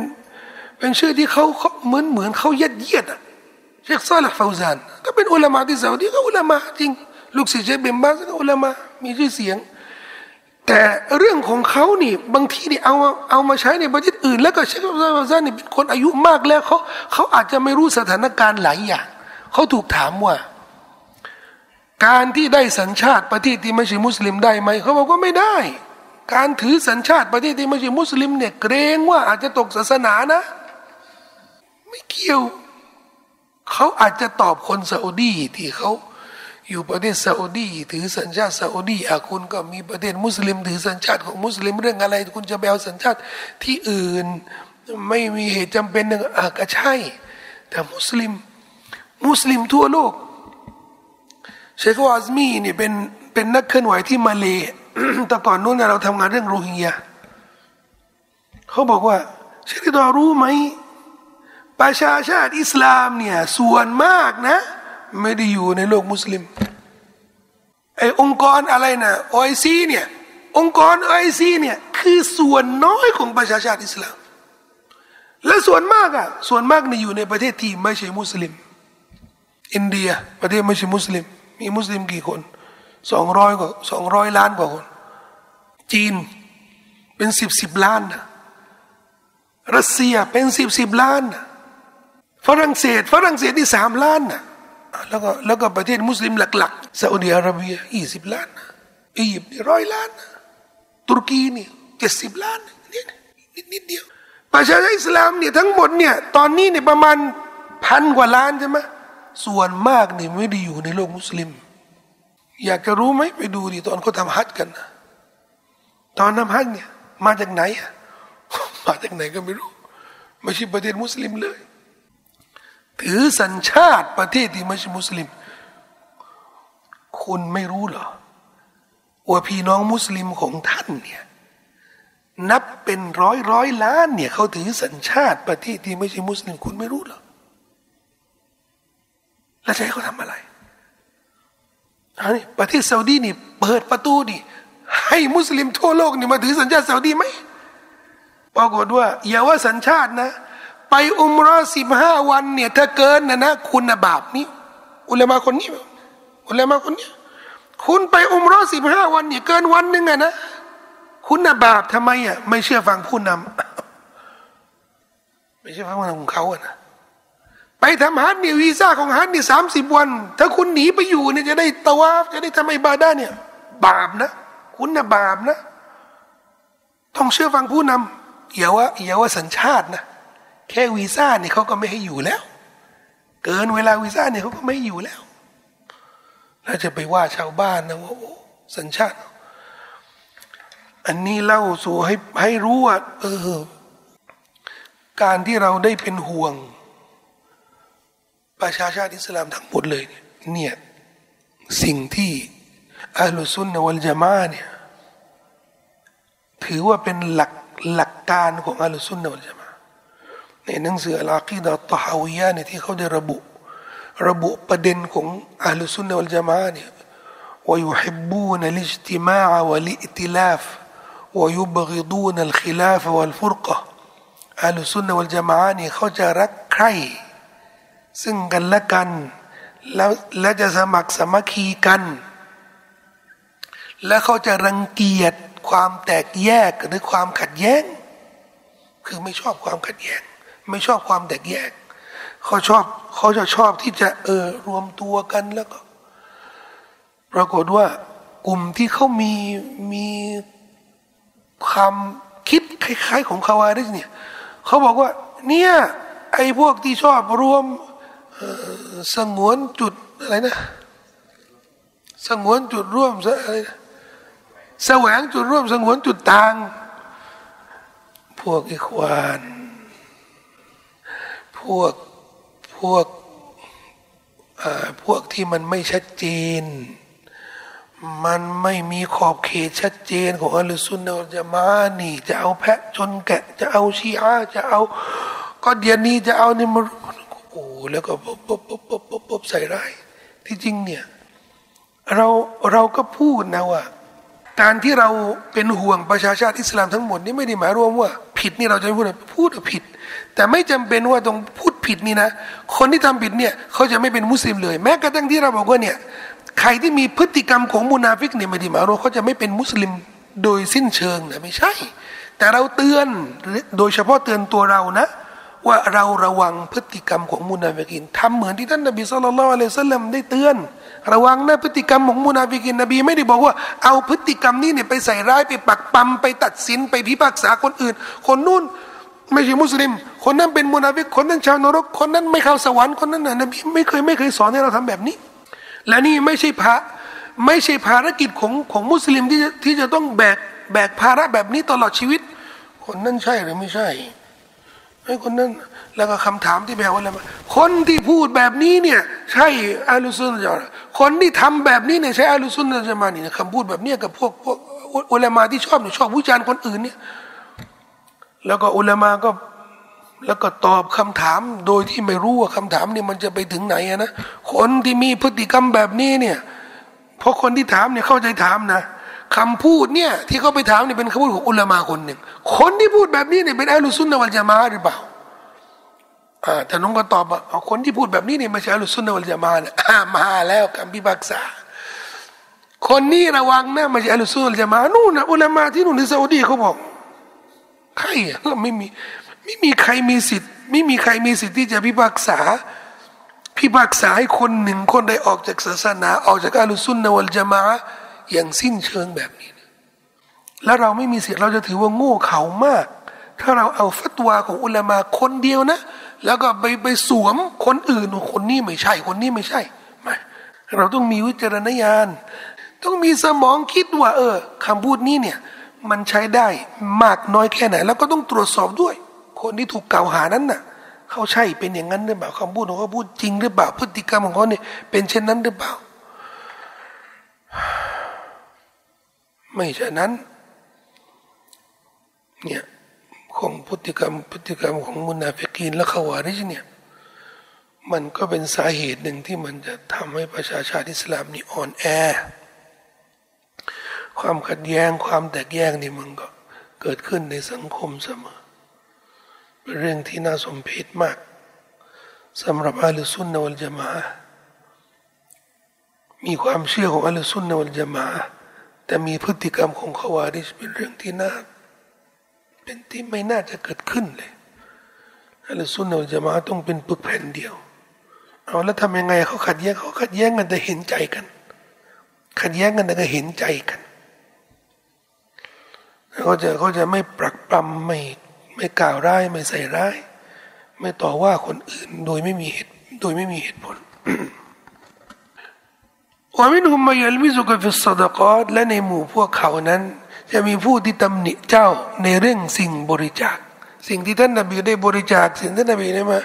เป็นชื่อที่เขาเหมือนเหมือนเขายัดเยียดอะเชคซาลห์ฟาวซานก็เป็นอุลามะที่ซาอุดีก็อุลามะจริง ลูกศิษย์เชคเบมบาสก็อุลามะมีชื่อเสียง แต่เรื่องของเขานี่บางทีนี่เอาเอามาใช้ในประเทศอื่น แล้วก็เชคซาลห์ฟาวซานนี่เป็นคนอายุมากแล้วเขาเขาอาจจะไม่รู้สถานการณ์หลายอย่างเขาถูกถามว่า การที่ได้สัญชาติประเทศที่ไม่ใช่มุสลิมได้ไหมเขาบอกว่าไม่ได้ การถือสัญชาติประเทศที่ไม่ใช่มุสลิมเนี่ยเกรงว่าอาจจะตกศาสนานะ ไม่เกี่ยว เขาอาจจะตอบคนซาอุดีที่เขาอยู่ประเทศซาอุดีถือสัญชาติซาอุดีอาคุณก็มีประเทศมุสลิม ถือสัญชาติของมุสลิมเรื่องอะไร คุณจะแปลสัญชาติที่อื่น ไม่มีเหตุจำเป็นหนึ่งอาก็ใช่ แต่มุสลิม มุสลิมทั่วโลกเชควาซมีเนี่ยเป็นเป็นนักเคลื่อนไหวที่มาเลย์ แต่ก่อนนู้นเราทำงานเรื่องโรฮิงญาเขาบอกว่าเชคดอรู้ไหมประชาชาติอิสลามเนี่ยส่วนมากนะ ไม่ได้อยู่ในโลกมุสลิมไอองค์กรอะไรนะโอไอซีเนี่ยองค์กรโอไอซีเนี่ยคือส่วนน้อยของประชาชาติอิสลาม และส่วนมากอะส่วนมากเนี่ยอยู่ในประเทศที่ไม่ใช่มุสลิม อินเดียประเทศไม่ใช่มุสลิม มีมุสลิมกี่คน สองร้อยกว่าสองร้อยล้านกว่าคน จีนเป็นสิบสิบล้านนะรัสเซียเป็นสิบสิบล้านนะฝรั่งเศสฝรั่งเศสนี่สามล้านนะแล้วก็แล้วก็ประเทศมุสลิมหลักๆซาอุดิอาระเบียยี่สิบล้านนะอียิปต์นี่ร้อยล้านนะตุรกีนี่เจ็ดสิบล้านนี่นิดนิดเดียวประชาชนอิสลามเนี่ยทั้งหมดเนี่ยตอนนี้เนี่ยประมาณพันกว่าล้านใช่ไหมส่วนมากเนี่ยไม่ได้อยู่ในโลกมุสลิม อยากจะรู้ไหมไปดูดิตอนเขาทำฮัจกันนะตอนทำฮัจเนี่ย มาจากไหนอะมาจากไหนก็ไม่รู้ ไม่ใช่ประเทศมุสลิมเลย ถือสัญชาติประเทศที่ไม่ใช่มุสลิม คุณไม่รู้เหรอ ว่าพี่น้องมุสลิมของท่านเนี่ยนับเป็นร้อยร้อยล้านเนี่ยเขาถือสัญชาติประเทศที่ไม่ใช่มุสลิมคุณไม่รู้เหรอ แล้วจะให้เขาทำอะไร ประเทศซาอุดีนี่เปิดประตูนี่ให้มุสลิมทั่วโลกนี่มาถือสัญชาติซาอุดีไหมปรากฏว่าอย่าว่าสัญชาตินะ ไปอุมรอสิบห้าวันเนี่ยถ้าเกินนะนะคุณนะบาปนี้ อุลามะคนนี้ อุลามะคนนี้ คุณไปอุมรอสิบห้าวันเนี่ยเกินวันหนึ่งอะนะ คุณนะบาปทำไมอะไม่เชื่อฟังผู้นำไม่เชื่อฟังผู้นำของเขาอะนะ ไปทำฮัทเนี่ยวีซ่าของฮัทเนี่ยสามสิบวัน ถ้าคุณหนีไปอยู่เนี่ยจะได้ตะวาฟจะได้ทำไมบาดาเนี่ย บาปนะ คุณนะบาปนะ ต้องเชื่อฟังผู้นำอย่าว่าอย่าว่าสัญชาตินะแค่วีซ่าเนี่ยเขาก็ไม่ให้อยู่แล้ว เกินเวลาวีซ่าเนี่ยเขาก็ไม่อยู่แล้วแล้วจะไปว่าชาวบ้านนะว่าสัญชาติ อันนี้เล่าสู่ให้ให้รู้ว่าเออ การที่เราได้เป็นห่วง ประชาชาติอิสลามทั้งหมดเลยเนี่ยสิ่งที่อัลลซุนนวัลจามาเนี่ยถือว่าเป็นหลักหลักการของอัลลซุนนวัลจามาในหนังสืออัลอากีดะตะฮาวิยะเนี่ยที่เขาได้ระบุ ระบุประเด็นของอัลลซุนนวัลจามาเนี่ย ويحبون الاجتماع والائتلاف ويبغضون الخلاف والفرقة أهل السنة والجماعة เนี่ยเขาจะรักใคร ซึ่งกันและกัน แล้วและจะสมัครสมัคคีกัน และเขาจะรังเกียจความแตกแยกหรือความขัดแย้ง คือไม่ชอบความขัดแย้ง ไม่ชอบความแตกแยกเขาชอบเขาจะชอบที่จะเออรวมตัวกันแล้วก็ ปรากฏว่ากลุ่มที่เขามีมีความคิดคล้าย ๆ ของคาวาริสเนี่ยเขาบอกว่า เนี่ยไอ้พวกที่ชอบรวม สงวนจุดอะไรนะ สงวนจุดร่วมอะไรนะแสวงจุดร่วมสงวนจุดต่าง พวกอิควาน พวกพวกพวกที่มันไม่ชัดเจน มันไม่มีขอบเขตชัดเจนของอัลลอฮฺสุนนะจะมานี่ จะเอาแพะชนแกะ จะเอาชีอาจะเอาก็เดียนนี้จะเอานี่มา โอ้แล้วก็ปุ๊บปุ๊บปุ๊บปุ๊บปุ๊บปุ๊บใส่ร้ายที่จริงเนี่ยเราเราก็พูดนะว่า การที่เราเป็นห่วงประชาชาติอิสลามทั้งหมดนี่ไม่ได้หมายรวมว่า ผิดนี่เราจะพูดพูดผิด แต่ไม่จำเป็นว่าต้องพูดผิดนี่นะ คนที่ทำผิดเนี่ยเขาจะไม่เป็นมุสลิมเลย แม้กระทั่งที่เราบอกว่าเนี่ยใครที่มีพฤติกรรมของมุนาฟิกเนี่ยไม่ได้หมายรวมเขาจะไม่เป็นมุสลิมโดยสิ้นเชิงนะไม่ใช่ แต่เราเตือนโดยเฉพาะเตือนตัวเรานะ ว่าเราระวังพฤติกรรมของมุนาฟิกีนทำเหมือนที่ท่านนบี صلى الله عليه وسلم ได้เตือน ระวังนะพฤติกรรมของมุนาฟิกีนนบีไม่ได้บอกว่า เอาพฤติกรรมนี้เนี่ยไปใส่ร้ายไปปักปั๊มไปตัดสินไปพิพากษาคนอื่น คนนู้นไม่ใช่มุสลิม คนนั้นเป็นมุนาฟิกคนนั้นชาวนรก คนนั้นไม่เข้าสวรรค์คนนั้นนบีไม่เคยไม่เคยสอนให้เราทำแบบนี้ และนี่ไม่ใช่พระไม่ใช่ภารกิจของของมุสลิมที่จะที่จะต้องแบกแบกภาระแบบนี้ตลอดชีวิต คนนั้นใช่หรือไม่ใช่ ไอ้คนนั้น แล้วก็คำถามที่แปลว่าอะไรคนที่พูดแบบนี้เนี่ย ใช่อาลุซุนจะคนที่ทำแบบนี้เนี่ยใช่อาลุซุนจะมานี่คำพูดแบบนี้กับพวกพวกอุลามาที่ชอบเนี่ยชอบวิจารณ์คนอื่นเนี่ย แล้วก็อุลามาก็แล้วก็ตอบคำถามโดยที่ไม่รู้ว่าคำถามนี่มันจะไปถึงไหนนะคนที่มีพฤติกรรมแบบนี้เนี่ยเพราะคนที่ถามเนี่ยเข้าใจถามนะ คำพูดเนี่ยที่เขาไปถามเนี่ยเป็นคำพูดของอุลามาคนหนึ่ง คนที่พูดแบบนี้เนี่ยเป็นอัลลุซุนนะวัลจามาหรือเปล่าอ่าแต่น้องก็ตอบว่าคนที่พูดแบบนี้เนี่ยไม่ใช่อัลลุซุนนะวัลจามาเนี่ยมาแล้วคำพิพากษา คนนี้ระวังนะไม่ใช่อัลลุซุนนวัลจามานู่นนะอุลามาที่นู่นที่ซาอุดีเขาบอกใครอะไม่มีไม่มีใครมีสิทธิ์ ไม่มีใครมีสิทธิ์ที่จะพิพากษาพิพากษาให้คนหนึ่งคนใดออกจากศาสนา ออกจากอัลลุซุนนะวัลจามา อย่างสิ้นเชิงแบบนี้ แล้วเราไม่มีสิทธิ์เราจะถือว่าโง่เขามาก ถ้าเราเอาฟัตวาของอุลามาคนเดียวนะ แล้วก็ไปไปสวมคนอื่นคนนี้ไม่ใช่ คนนี้ไม่ใช่ไม่เราต้องมีวิจารณญาณ ต้องมีสมองคิดว่า เออคำพูดนี้เนี่ย มันใช้ได้มากน้อยแค่ไหน แล้วก็ต้องตรวจสอบด้วย คนที่ถูกกล่าวหานั้นน่ะเขาใช่เป็นอย่างนั้นหรือเปล่าคำพูดของเขาพูดจริงหรือเปล่าพฤติกรรมของเขาเนี่ยเป็นเช่นนั้นหรือเปล่า ไม่ใช่นั้นเนี่ยของพฤติกรรมพฤติกรรมของมุนาฟิกีนและขวาริชเนี่ยมันก็เป็นสาเหตุหนึ่งที่มันจะทำให้ประชาชาติอิสลามนี่อ่อนแอ ความขัดแย้งความแตกแยกนี่มันก็เกิดขึ้นในสังคมเสมอเป็นเรื่องที่น่าสมเพชมากสำหรับอัลสุนนวัลจามะมีความเชื่อของอัลสุนนวัลจามะ แต่มีพฤติกรรมของขวาริชเป็นเรื่องที่น่า เป็นที่ไม่น่าจะเกิดขึ้นเลยอัลสุนนะจามะต้องเป็นปึกแผ่นเดียว เอาแล้วทำยังไงเขาขัดแย้งเขาขัดแย้งกันแต่เห็นใจกัน ขัดแย้งกันแต่ก็เห็นใจกันเขาจะเขาจะไม่ปรักปรำไม่ไม่กล่าวร้ายไม่ใส่ร้าย ไม่ต่อว่าคนอื่นโดยไม่มีเหตุโดยไม่มีเหตุผล وَمِنْهُم مَّن يَلْمِزُكَ فِي الصَّدَقَاتِ และในหมู่พวกเขานั้น จะมีผู้ที่ตำหนิเจ้าในเรื่องสิ่งบริจาค สิ่งที่ท่านนบีได้บริจาค สิ่งท่านนบีได้มา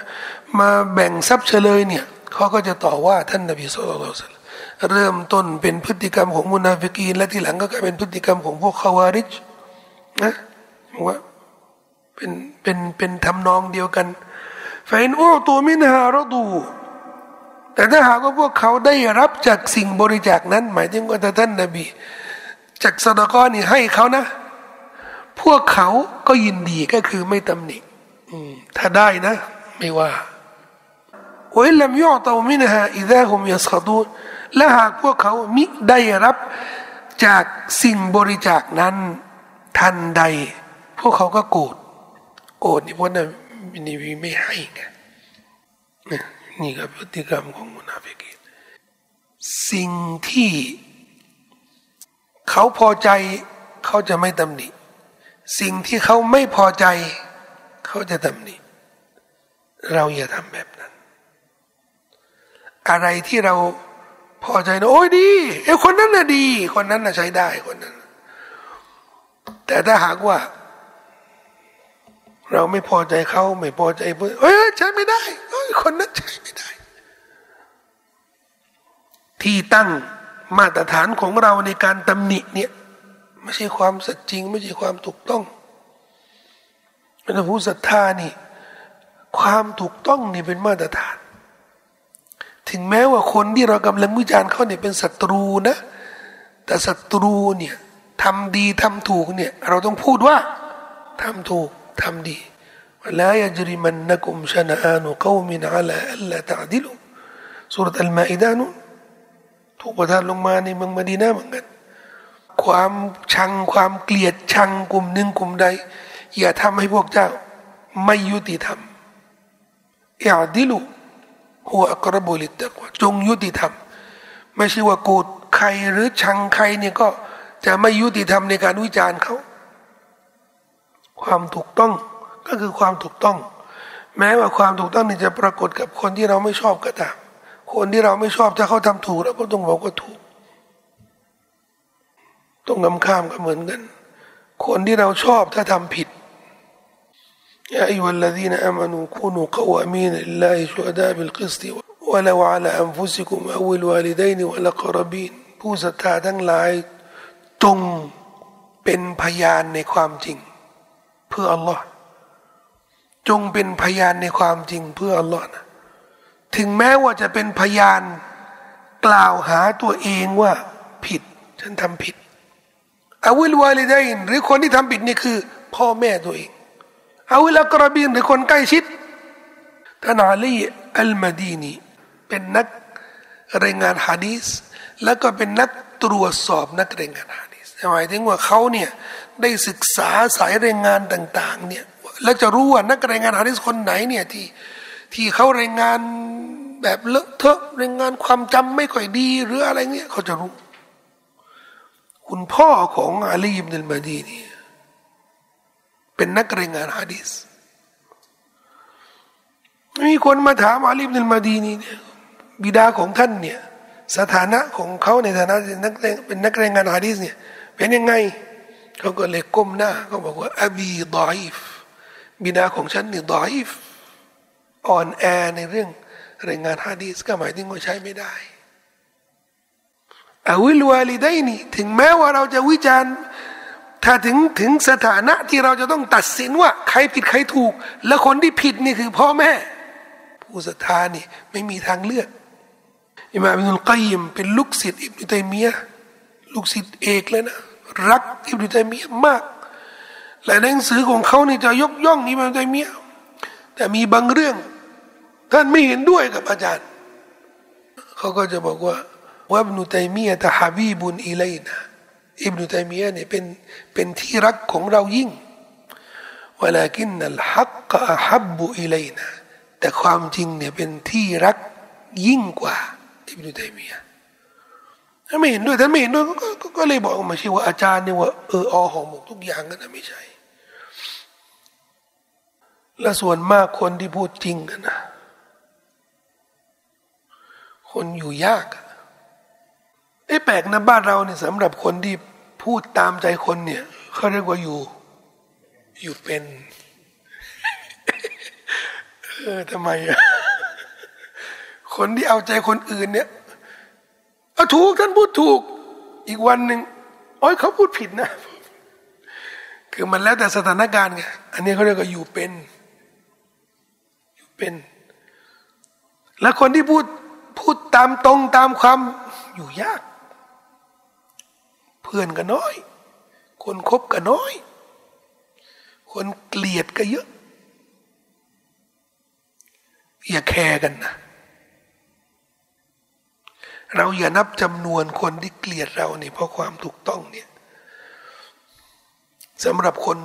มาแบ่งทรัพย์เชลยเนี่ยเขาก็จะต่อว่าท่านนบี صلى الله عليه وسلم เริ่มต้นเป็นพฤติกรรมของมุนาฟิกีนและทีหลังก็กลายเป็นพฤติกรรมของพวกคาวาริจนะว่าเป็นเป็นเป็นทำนองเดียวกันฟนโอตัวมินหารดู แต่ถ้าหากว่าพวกเขาได้รับจากสิ่งบริจาคนั้น หมายถึงว่าท่านนบี จากสดกอนี่ให้เขานะ พวกเขาก็ยินดีก็คือไม่ตำหนิถ้าได้นะ ไม่ว่าวิลัมยอตมินหาอิดะฮุมยัสขดูและหากพวกเขามิได้รับจากสิ่งบริจาคนั้น ทันใด พวกเขาก็โกรธโกรธนี่เพราะนั้นนบีไม่ให้ไง นี่ก็พฤติกรรมของมุนาฟิกีสิ่งที่เขาพอใจเขาจะไม่ตำหนิ สิ่งที่เขาไม่พอใจ เขาจะตำหนิ เราอย่าทำแบบนั้น อะไรที่เราพอใจนะโอ้ยดีไอ้คนนั้นน่ะดี คนนั้นน่ะใช้ได้คนนั้น แต่ถ้าหากว่า เราไม่พอใจเขาไม่พอใจเพื่อนเอ้ยใช้ไม่ได้คนนั้นใช้ไม่ได้ ที่ตั้งมาตรฐานของเราในการตำหนิเนี่ยไม่ใช่ความสัจจริง ไม่ใช่ความถูกต้องเป็นผู้ศรัทธานี่ ความถูกต้องนี่เป็นมาตรฐาน ถึงแม้ว่าคนที่เรากำลังวิจารณ์เขาเนี่ยเป็นศัตรูนะ แต่ศัตรูเนี่ยทำดีทำถูกเนี่ย เราต้องพูดว่าทำถูก ทำดีวลายจริมันนักุมชนะานุกวมินอัลอัลลตะดิลุสุรอัลมาอิดานุถูกประทานลงมาในเมืองมดีนาเหมือนกัน ความชังความเกลียดชังกลุ่มหนึ่งกลุ่มใด อย่าทำให้พวกเจ้า ไม่ยุติธรรมอย่าดิลุหัวกระบุลิตตะกว่าจงยุติธรรม ไม่ใช่ว่าโกรธใครหรือชังใครเนี่ยก็จะไม่ยุติธรรมในการวิจารณ์เขา ความถูกต้องก็คือความถูกต้อง แม้ว่าความถูกต้องนี่จะปรากฏกับคนที่เราไม่ชอบก็ตามคนที่เราไม่ชอบถ้าเขาทำถูกเราก็ต้องบอกว่าถูกต้องนำข้ามก็เหมือนกัน คนที่เราชอบถ้าทำผิดيا أيها الذين آمنوا كونوا قوامين لله شهداء بالقسط ولو على أنفسكم أو الوالدين والأقربين ผู้ศรัทธาทั้งหลายจงเป็นพยานในความจริง เพื่ออัลลอฮ์จงเป็นพยานในความจริงเพื่ออัลลอฮ์นะถึงแม้ว่าจะเป็นพยานกล่าวหาตัวเองว่าผิด ฉันทำผิดอาวิลวาลิดัยนหรือคนที่ทำผิดนี่คือ พ่อแม่ตัวเองอาวิลกรบินหรือคนใกล้ชิดท่านอาลีอัลมาดีนีเป็นนักรายงานฮะดีสแล้วก็เป็นนักตรวจสอบนักรายงานฮะ หมายถึงว่าเขาเนี่ยได้ศึกษาสายรายงานต่าง ๆ เนี่ยแล้วจะรู้ว่านักรายงานฮะดิษคนไหนเนี่ยที่ที่เขารายงานแบบเลอะเทอะรายงานความจำไม่ค่อยดีหรืออะไรเงี้ยเขาจะรู้ คุณพ่อของอาลีอิบนุลมาดีนี่เป็นนักรายงานฮะดิษมีคนมาถามอาลีอิบนุลมาดีนี่เนี่ยบิดาของท่านเนี่ยสถานะของเขาในฐานะนักเป็นนักรายงานฮะดิษเนี่ย เป็นยังไง เขาก็เลยก้มหน้าเขาบอกว่าอบีดอยฟบิดาของฉันนี่ดอยฟอ่อนแอในเรื่องรายงานฮะดีสก็หมายถึงว่าใช้ไม่ได้อาวิลวาลีได้นี่ถึงแม้ว่าเราจะวิจารณ์ ถ้าถึงถึงสถานะที่เราจะต้องตัดสินว่า ใครผิดใครถูก และคนที่ผิดนี่คือพ่อแม่ ผู้ศรัทธานี่ไม่มีทางเลือกอิมามอิบนุลกัยมเป็นลูกศิษย์อิบนุตัยมียะลูกศิษย์เอกเลยนะ รักอิบนุตัยมียะมากและในหนังสือของเขานี่จะยกย่องอิบนุตัยมียะแต่มีบางเรื่อง ท่านไม่เห็นด้วยกับอาจารย์ เขาก็จะบอกว่าว่าอิบนุตัยมียะตะฮาบีบุนอิเลนะอิบนุตัยมียะเนี่ยเป็นเป็นที่รักของเรายิ่งวลากินนัลฮักกะฮับบุอิเลนะแต่ความจริงเนี่ยเป็นที่รักยิ่งกว่าอิบนุตัยมียะ ถ้าไม่เห็นด้วยถ้าไม่เห็นด้วยก็เลยบอกมาชื่อว่าอาจารย์เนี่ยว่าเอออหอหมกทุกอย่างกันนะไม่ใช่ และส่วนมากคนที่พูดจริงกันนะคนอยู่ยากไอ้แปลกนะบ้านเราเนี่ยสำหรับคนที่พูดตามใจคนเนี่ยเขาเรียกว่าอยู่ อยู่เป็นเออทำไมอะคนที่เอาใจคนอื่นเนี่ย เอาถูกท่านพูดถูก อีกวันหนึ่งโอ้ยเขาพูดผิดนะ คือมันแล้วแต่สถานการณ์ไงอันนี้เขาเรียกว่าอยู่เป็น อยู่เป็น แล้วคนที่พูดพูดตามตรงตามความอยู่ยาก เพื่อนก็น้อย คนคบก็น้อย คนเกลียดก็เยอะอย่าแคร์กันนะ เราอย่านับจำนวนคนที่เกลียดเราเนี่ยเพราะความถูกต้องเนี่ยสำหรับคน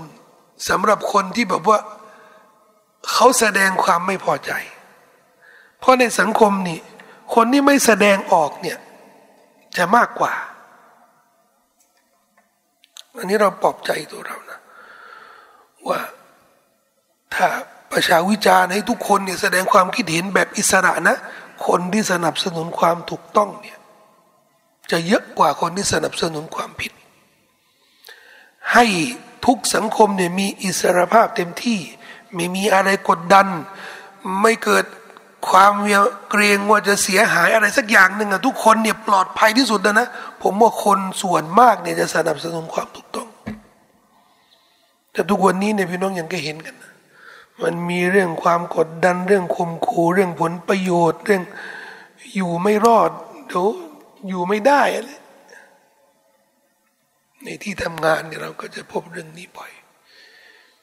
สำหรับคนที่แบบว่าเขาแสดงความไม่พอใจ เพราะในสังคมนี่คนที่ไม่แสดงออกเนี่ยจะมากกว่า อันนี้เราปลอบใจตัวเรานะ ว่าถ้าประชาวิจารณ์ให้ทุกคนเนี่ยแสดงความคิดเห็นแบบอิสระนะ คนที่สนับสนุนความถูกต้องเนี่ยจะเยอะกว่าคนที่สนับสนุนความผิด ให้ทุกสังคมเนี่ยมีอิสรภาพเต็มที่ ไม่มีอะไรกดดัน ไม่เกิดความเกรงว่าจะเสียหายอะไรสักอย่างหนึ่งอะทุกคนเนี่ยปลอดภัยที่สุดนะนะผมว่าคนส่วนมากเนี่ยจะสนับสนุนความถูกต้อง แต่ทุกวันนี้เนี่ยพี่น้องยังก็เห็นกันนะ มันมีเรื่องความกดดันเรื่องข่มขู่เรื่องผลประโยชน์ เรื่องอยู่ไม่รอดเดี๋ยวอยู่ไม่ได้อะไรในที่ทำงานเนี่ยเราก็จะพบเรื่องนี้บ่อย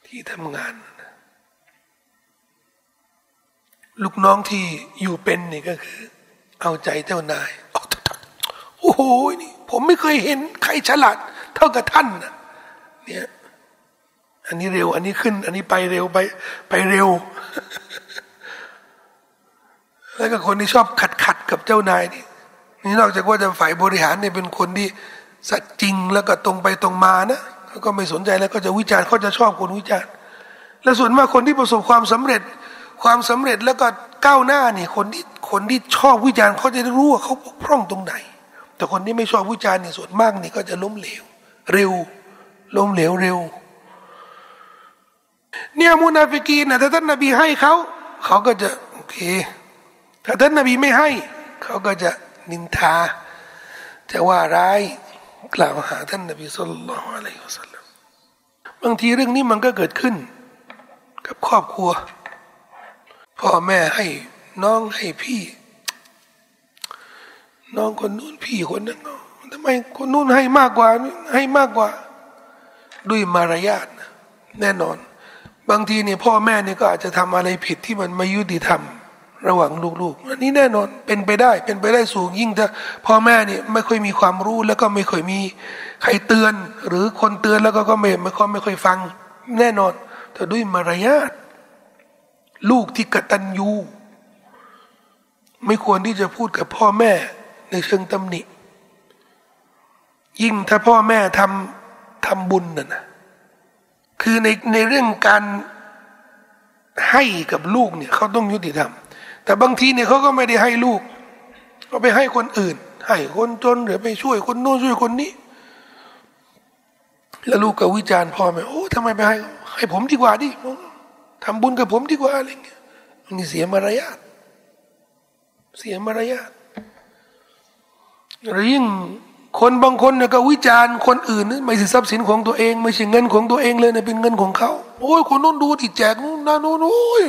ที่ทำงาน ลูกน้องที่อยู่เป็นนี่ก็คือ เอาใจเจ้านายโอ้โหนี่ผมไม่เคยเห็นใครฉลาด เท่ากับท่านนะเนี่ย อันนี้เร็ว อันนี้ขึ้น อันนี้ไปเร็วไปไปเร็ว แล้วก็คนที่ชอบขัดขัดกับเจ้านายนี่นี่นอกจากว่าจะฝ่ายบริหารเนี่ยเป็นคนที่สัจจริงแล้วก็ตรงไปตรงมานะเขาก็ไม่สนใจแล้วก็จะวิจารณ์เขาจะชอบคนวิจารณ์ และส่วนมากคนที่ประสบความสำเร็จ ความสำเร็จแล้วก็ก้าวหน้านี่คนที่คนที่ชอบวิจารณ์เขาจะรู้ว่าเขาบกพร่องตรงไหน แต่คนที่ไม่ชอบวิจารณ์เนี่ยส่วนมากนี่ก็จะล้มเหลว เร็วล้มเหลวเร็ว เนี่ยมุนาฟิกีนะถ้าท่านนบีให้เขาเขาก็จะโอเคถ้าท่านนบีไม่ให้ เขาก็จะนินทา จะว่าร้ายกล่าวหาท่านนบีสุลต่านอะลัยฮิสัลลัมบางทีเรื่องนี้มันก็เกิดขึ้น กับครอบครัว พ่อแม่ให้น้องให้พี่ น้องคนนู้นพี่คนนั้นทำไมคนนู้นให้มากกว่าให้มากกว่า ด้วยมารยาทแน่นอน บางทีเนี่ยพ่อแม่เนี่ยก็อาจจะทำอะไรผิดที่มันไม่ยุติธรรม ระหว่างลูกๆอันนี้แน่นอนเป็นไปได้เป็นไปได้สูงยิ่งถ้าพ่อแม่เนี่ยไม่ค่อยมีความรู้แล้วก็ไม่ค่อยมีใครเตือน หรือคนเตือนแล้วก็ก็ไม่ไม่ค่อยไม่ค่อยฟังแน่นอนแต่ด้วยมารยาทลูกที่กตัญญูไม่ควรที่จะพูดกับพ่อแม่ในเชิงตำหนิ ยิ่งถ้าพ่อแม่ทำทำบุญน่ะนะ คือในในเรื่องการให้กับลูกเนี่ยเขาต้องยุติธรรม แต่บางทีเนี่ยเขาก็ไม่ได้ให้ลูกเขาไปให้คนอื่น ให้คนจนหรือไปช่วยคนโน้นช่วยคนนี้ แล้วลูกก็วิจารณ์พ่อแม่โอ้ทำไมไปให้ ให้ผมดีกว่าดิทำบุญกับผมดีกว่าอะไรเงี้ยนี่เสียมารยาทเสียมารยาทหรือยิ่ง คนบางคนเนี่ยก็วิจารณ์คนอื่นนี่ไม่ใช่ทรัพย์สินของตัวเอง ไม่ใช่เงินของตัวเองเลยเนี่ยเป็นเงินของเขาโอ้ยคนนู้นดูดิแจกนู้นนั่นนู้นโอ้ย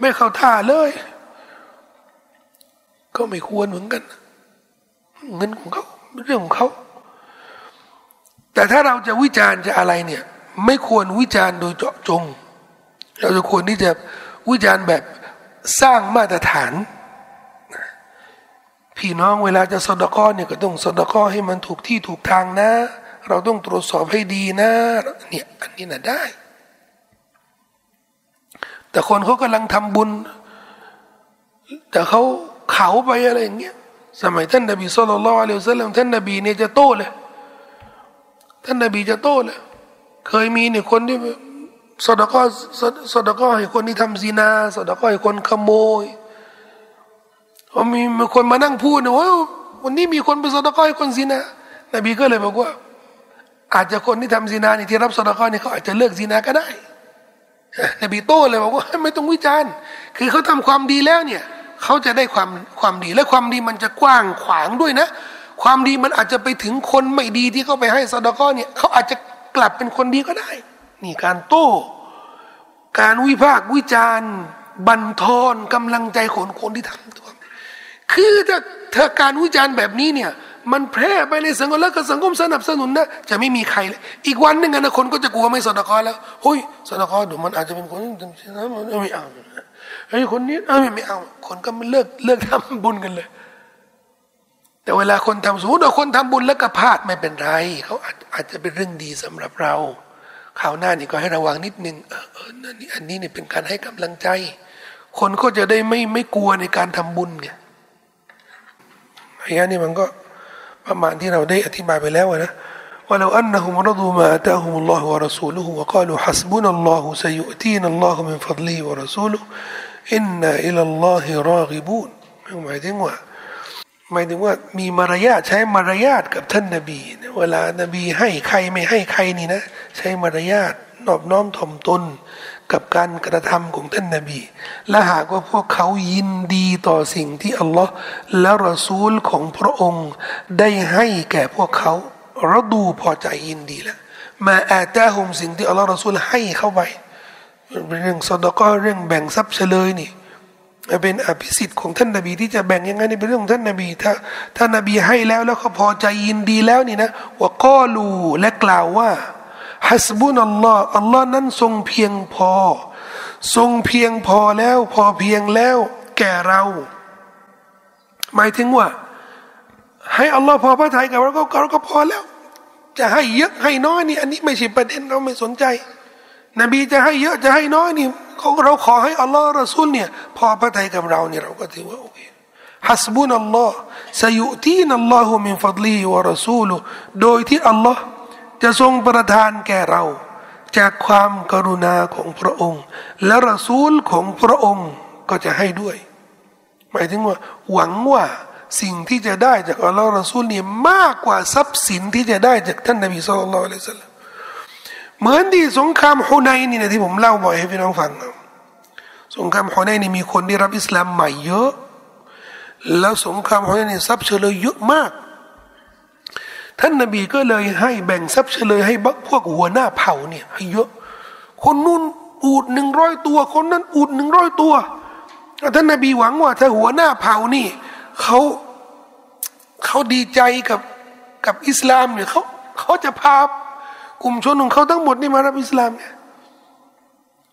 ไม่เข้าท่าเลย ก็ไม่ควรเหมือนกัน เงินของเขาเรื่องของเขาแต่ถ้าเราจะวิจารณ์จะอะไรเนี่ย ไม่ควรวิจารณ์โดยเจาะจง เราจะควรที่จะวิจารณ์แบบสร้างมาตรฐาน พี่น้องเวลาจะสดก้อเนี่ยก็ต้องสดก้อให้มันถูกที่ถูกทางนะ เราต้องตรวจสอบให้ดีนะเนี่ยอันนี้นะได้ แต่คนเขากำลังทำบุญ แต่เขาเขาไปอะไรอย่างเงี้ยสมัยท่านนบีสุลต่านละอัลลอฮฺสัลลัมท่านนบีเนี่ยจะโต้เลยท่านนบีจะโต้เลยเคยมีเนี่ยคนที่สดก็สดก็ให้คนที่ทำซีนาสดก็ให้คนขโมย พอมีคนมานั่งพูดนะว่าวันนี้มีคนไปสดก็ให้คนซีนานบีก็เลยบอกว่า อาจจะคนที่ทำซีนานี่ที่รับสดก็นี่เขาอาจจะเลิกซีนาก็ได้นบีโต้เลยบอกว่าไม่ต้องวิจารณ์ คือเขาทำความดีแล้วเนี่ยเขาจะได้ความความดีและความดีมันจะกว้างขวางด้วยนะ ความดีมันอาจจะไปถึงคนไม่ดีที่เขาไปให้สดก็เนี่ยเขาอาจจะกลับเป็นคนดีก็ได้ นี่การโต้ การวิพากษ์วิจารณ์ บันทอนกำลังใจของคนที่ทำตัว คือถ้าถ้าการวิจารณ์แบบนี้เนี่ย มันแพร่ไปในสังคมแล้วก็สังคมสนับสนุนนะจะไม่มีใครเลยอีกวันหนึ่งนะคนก็จะกลัวไม่สนคอแล้วเฮ้ยสนคอเดี๋ยวมันอาจจะเป็นคนที่ไม่เอาไอ้คนนี้ไม่ไม่เอา คนก็มันเลิกเลิกทำบุญกันเลย แต่เวลาคนทำสมมติว่าคนทำบุญแล้วก็พลาดไม่เป็นไรเขาอาจอาจจะเป็นเรื่องดีสำหรับเราข่าวหน้านี่ก็ให้ระวังนิดนึงเออเออนี่อันนี้เนี่ยเป็นการให้กำลังใจ คนก็จะได้ไม่ไม่กลัวในการทำบุญไง อายะนี้มันก็ประมาณที่เราได้อธิบายไปแล้วนะว่าเราอันนั้นรดูมาตาฮุมุลลอฮฺวะรัสูลุฮฺวะกล่าวฮัสบุนัลลอฮฺสัยุตีนัลลอฮฺมินฟัดลีวะรัสูลุอินนาอิลลอฮิรากิบูนหมายถึงว่าหมายถึงว่ามีมารยาทใช้มารยาทกับท่านนบีเวลานบีให้ใครไม่ให้ใครนี่นะ ใช้มารยาทนอบน้อมถ่อมตน กับการกระทำของท่านนบี และหากว่าพวกเขายินดีต่อสิ่งที่อัลลอฮ์และรอซูลของพระองค์ได้ให้แก่พวกเขาเราดูพอใจยินดีแล้วมาอาตาฮุมสิ่งที่อัลลอฮ์รอซูลให้เข้าไปเรื่องสดก็เรื่องแบ่งทรัพย์เฉลยนี่เป็นอภิสิทธิ์ของท่านนบีที่จะแบ่งยังไงนี่เป็นเรื่องของท่านนบี ถ้าท่านนบีให้แล้วแล้วเขาพอใจยินดีแล้วนี่นะว่าก็ลูและกล่าวว่า ฮัสบุนอัลลอฮ์อัลลอฮ์นั้นทรงเพียงพอ ทรงเพียงพอแล้วพอเพียงแล้วแก่เรา หมายถึงว่า ให้อัลลอฮ์พอพระทัยกับเราก็เราก็พอแล้ว จะให้เยอะให้น้อยนี่อันนี้ไม่ใช่ประเด็นเราไม่สนใจ นบีจะให้เยอะจะให้น้อยนี่เราขอให้อัลลอฮ์รอซูลเนี่ยพอพระทัยกับเราเนี่ยเราก็ถือว่าโอเคฮัสบุนอัลลอฮ์สยุตีนัลลอฮุมินฟัดลีวะรอซูลโดยที่อัลลอฮ์ จะทรงประทานแก่เรา จากความกรุณาของพระองค์ และรอซูลของพระองค์ก็จะให้ด้วย หมายถึงว่าหวังว่าสิ่งที่จะได้จากอัลลอฮ์รอซูลเนี่ยมากกว่าทรัพย์สินที่จะได้จากท่านนบีสุลต่านละสัลลัมเหมือนที่สงครามฮุนัยนี่นะที่ผมเล่าบ่อยให้พี่น้องฟังสงครามฮุนัยนี่มีคนที่รับอิสลามใหม่เยอะ แล้วสงครามฮุนัยนี่ทรัพย์เฉลยเยอะมาก ท่านนบีก็เลยให้แบ่งทรัพย์เฉลยให้บักพวกหัวหน้าเผ่าเนี่ยให้เยอะ คนนู้นอูดหนึ่งร้อยตัว คนนั้นอูดหนึ่งร้อยตัวท่านนบีหวังว่าถ้าหัวหน้าเผ่านี่เขาเขาดีใจกับกับอิสลามเนี่ยเขาเขาจะพากลุ่มชนของเขาทั้งหมดนี่มารับอิสลามเนี่ย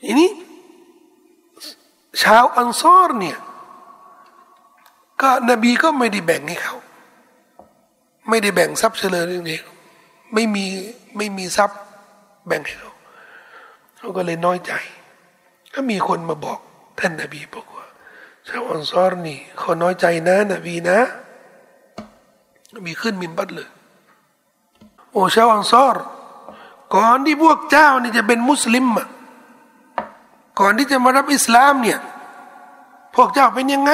ทีนี้ ชาวอันซอรเนี่ยก็นบีก็ไม่ได้แบ่งให้เขา ไม่ได้แบ่งทรัพย์เฉลยเรื่องนี้ไม่มีไม่มีทรัพย์แบ่งให้เขาเขาก็เลยน้อยใจ ก็มีคนมาบอกท่านนบีบอกว่าชาวอันซอรนี่เขาน้อยใจนะนบีนะ มีขึ้นมินบัตเลย โอ้ชาวอันซอรก่อนที่พวกเจ้านี่จะเป็นมุสลิมอะก่อนที่จะมารับอิสลามเนี่ย พวกเจ้าเป็นยังไง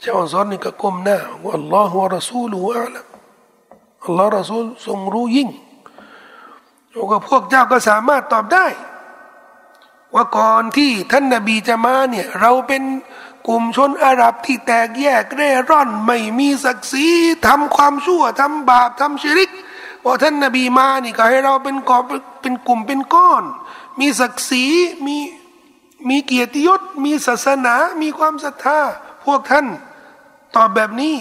เจ้าอัลลอฮ์นี่ก็ก้มหน้าว่าอัลลอฮฺวะรอซูลอัลลอฮอัลลอฮ์รอซูลทรงรู้ยิ่งแล้วก็พวกเจ้าก็สามารถตอบได้ ว่าก่อนที่ท่านนบีจะมาเนี่ยเราเป็นกลุ่มชนอาหรับที่แตกแยกเร่ร่อน ไม่มีศักดิ์ศรีทำความชั่วทำบาปทำชิริกพอท่านนบีมานี่ก็ให้เราเป็นกอบเป็นกลุ่มเป็นก้อน มีศักดิ์ศรีมีมีเกียรติยศ มีศาสนา มีความศรัทธา พวกท่าน ตอบแบบนี้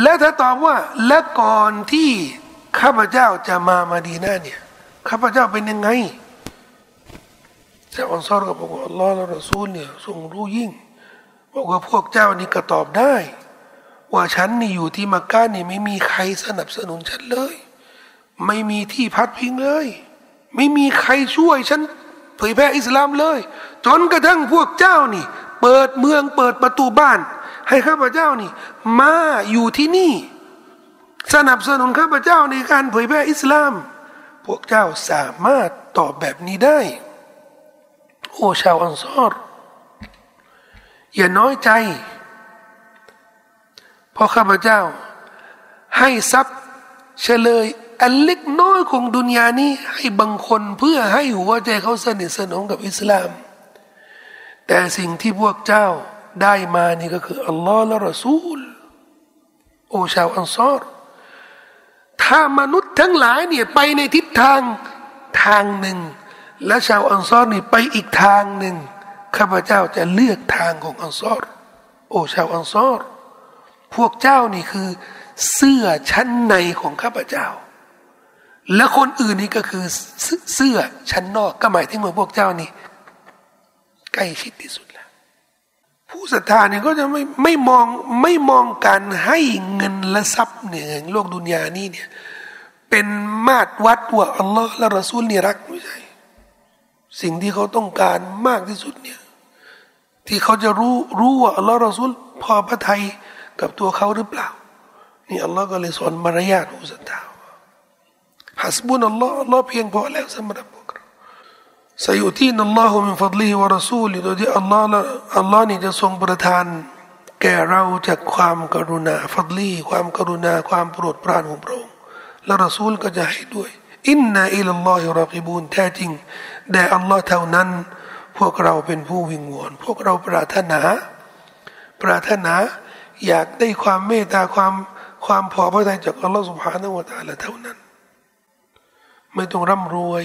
และถ้าตอบว่าและก่อนที่ข้าพเจ้าจะมามาดีน่าเนี่ยข้าพเจ้าเป็นยังไงชาวอันซอรก็บอกว่าอัลลอฮ์และรอซูลเนี่ยทรงรู้ยิ่งบอกว่าพวกเจ้านี่ก็ตอบได้ ว่าฉันนี่อยู่ที่มักกะนี่ไม่มีใครสนับสนุนฉันเลย ไม่มีที่พัดพิงเลย ไม่มีใครช่วยฉันเผยแพร่อิสลามเลย จนกระทั่งพวกเจ้านี่ เปิดเมืองเปิดประตูบ้าน ให้ข้าพเจ้านี่ มาอยู่ที่นี่ สนับสนุนข้าพเจ้าในการเผยแพร่อิสลาม พวกเจ้าสามารถตอบแบบนี้ได้ โอ้ชาวอันซอรอย่าน้อยใจพราะข้าพเจ้า ให้ทรัพย์เฉลย อันเล็กน้อยของดุนยานี้ ให้บางคนเพื่อให้หัวใจเขาสนิทสนมกับอิสลาม แต่สิ่งที่พวกเจ้าได้มานี่ก็คืออัลลอฮ์และรอซูล โอ้ชาวอันซอรถ้ามนุษย์ทั้งหลายเนี่ยไปในทิศทางทางหนึ่ง และชาวอันซอรนี่ไปอีกทางหนึ่งข้าพเจ้าจะเลือกทางของอันซอรโอ้ชาวอันซอรพวกเจ้านี่คือ เสื้อชั้นในของข้าพเจ้า และคนอื่นนี่ก็คือเสื้อชั้นนอกก็หมายถึงว่าพวกเจ้านี่ ใกล้ชิดที่สุดแล้วผู้ศรัทธาเนี่ยก็จะไม่ไม่มองไม่มองการให้เงินและทรัพย์เนี่ยโลกดุนยานี่เนี่ยเป็นมาตรวัดว่าอัลลอฮ์และรอซูลนี่รักไม่ใช่สิ่งที่เขาต้องการมากที่สุดเนี่ยที่เขาจะรู้รู้ว่าอัลลอฮ์รอซูลพอพระทัยกับตัวเขาหรือเปล่า นี่อัลลอฮ์ก็เลยสอนมารยาทผู้ศรัทธาฮัสบุนอัลลอฮ์อัลลอฮ์เพียงพอแล้วสำหรับ สยุทีนัลลอฮุมินฟัดลีวะรอซูลโดยที่อัลลอฮ์อัลลอฮ์นี่จะทรงประทาน แก่เราจากความกรุณาฟัดลีความกรุณาความโปรดปรานของพระองค์และรอซูลก็จะให้ด้วย อินนาอิลลอฮิรักิบูนแท้จริงแด่อัลลอฮ์เท่านั้น พวกเราเป็นผู้วิงวอนพวกเราปรารถนา ปรารถนาอยากได้ความเมตตาความความพอพระทัยจากอัลลอฮฺสุบฮานาวะตาละเท่านั้น ไม่ต้องร่ำรวย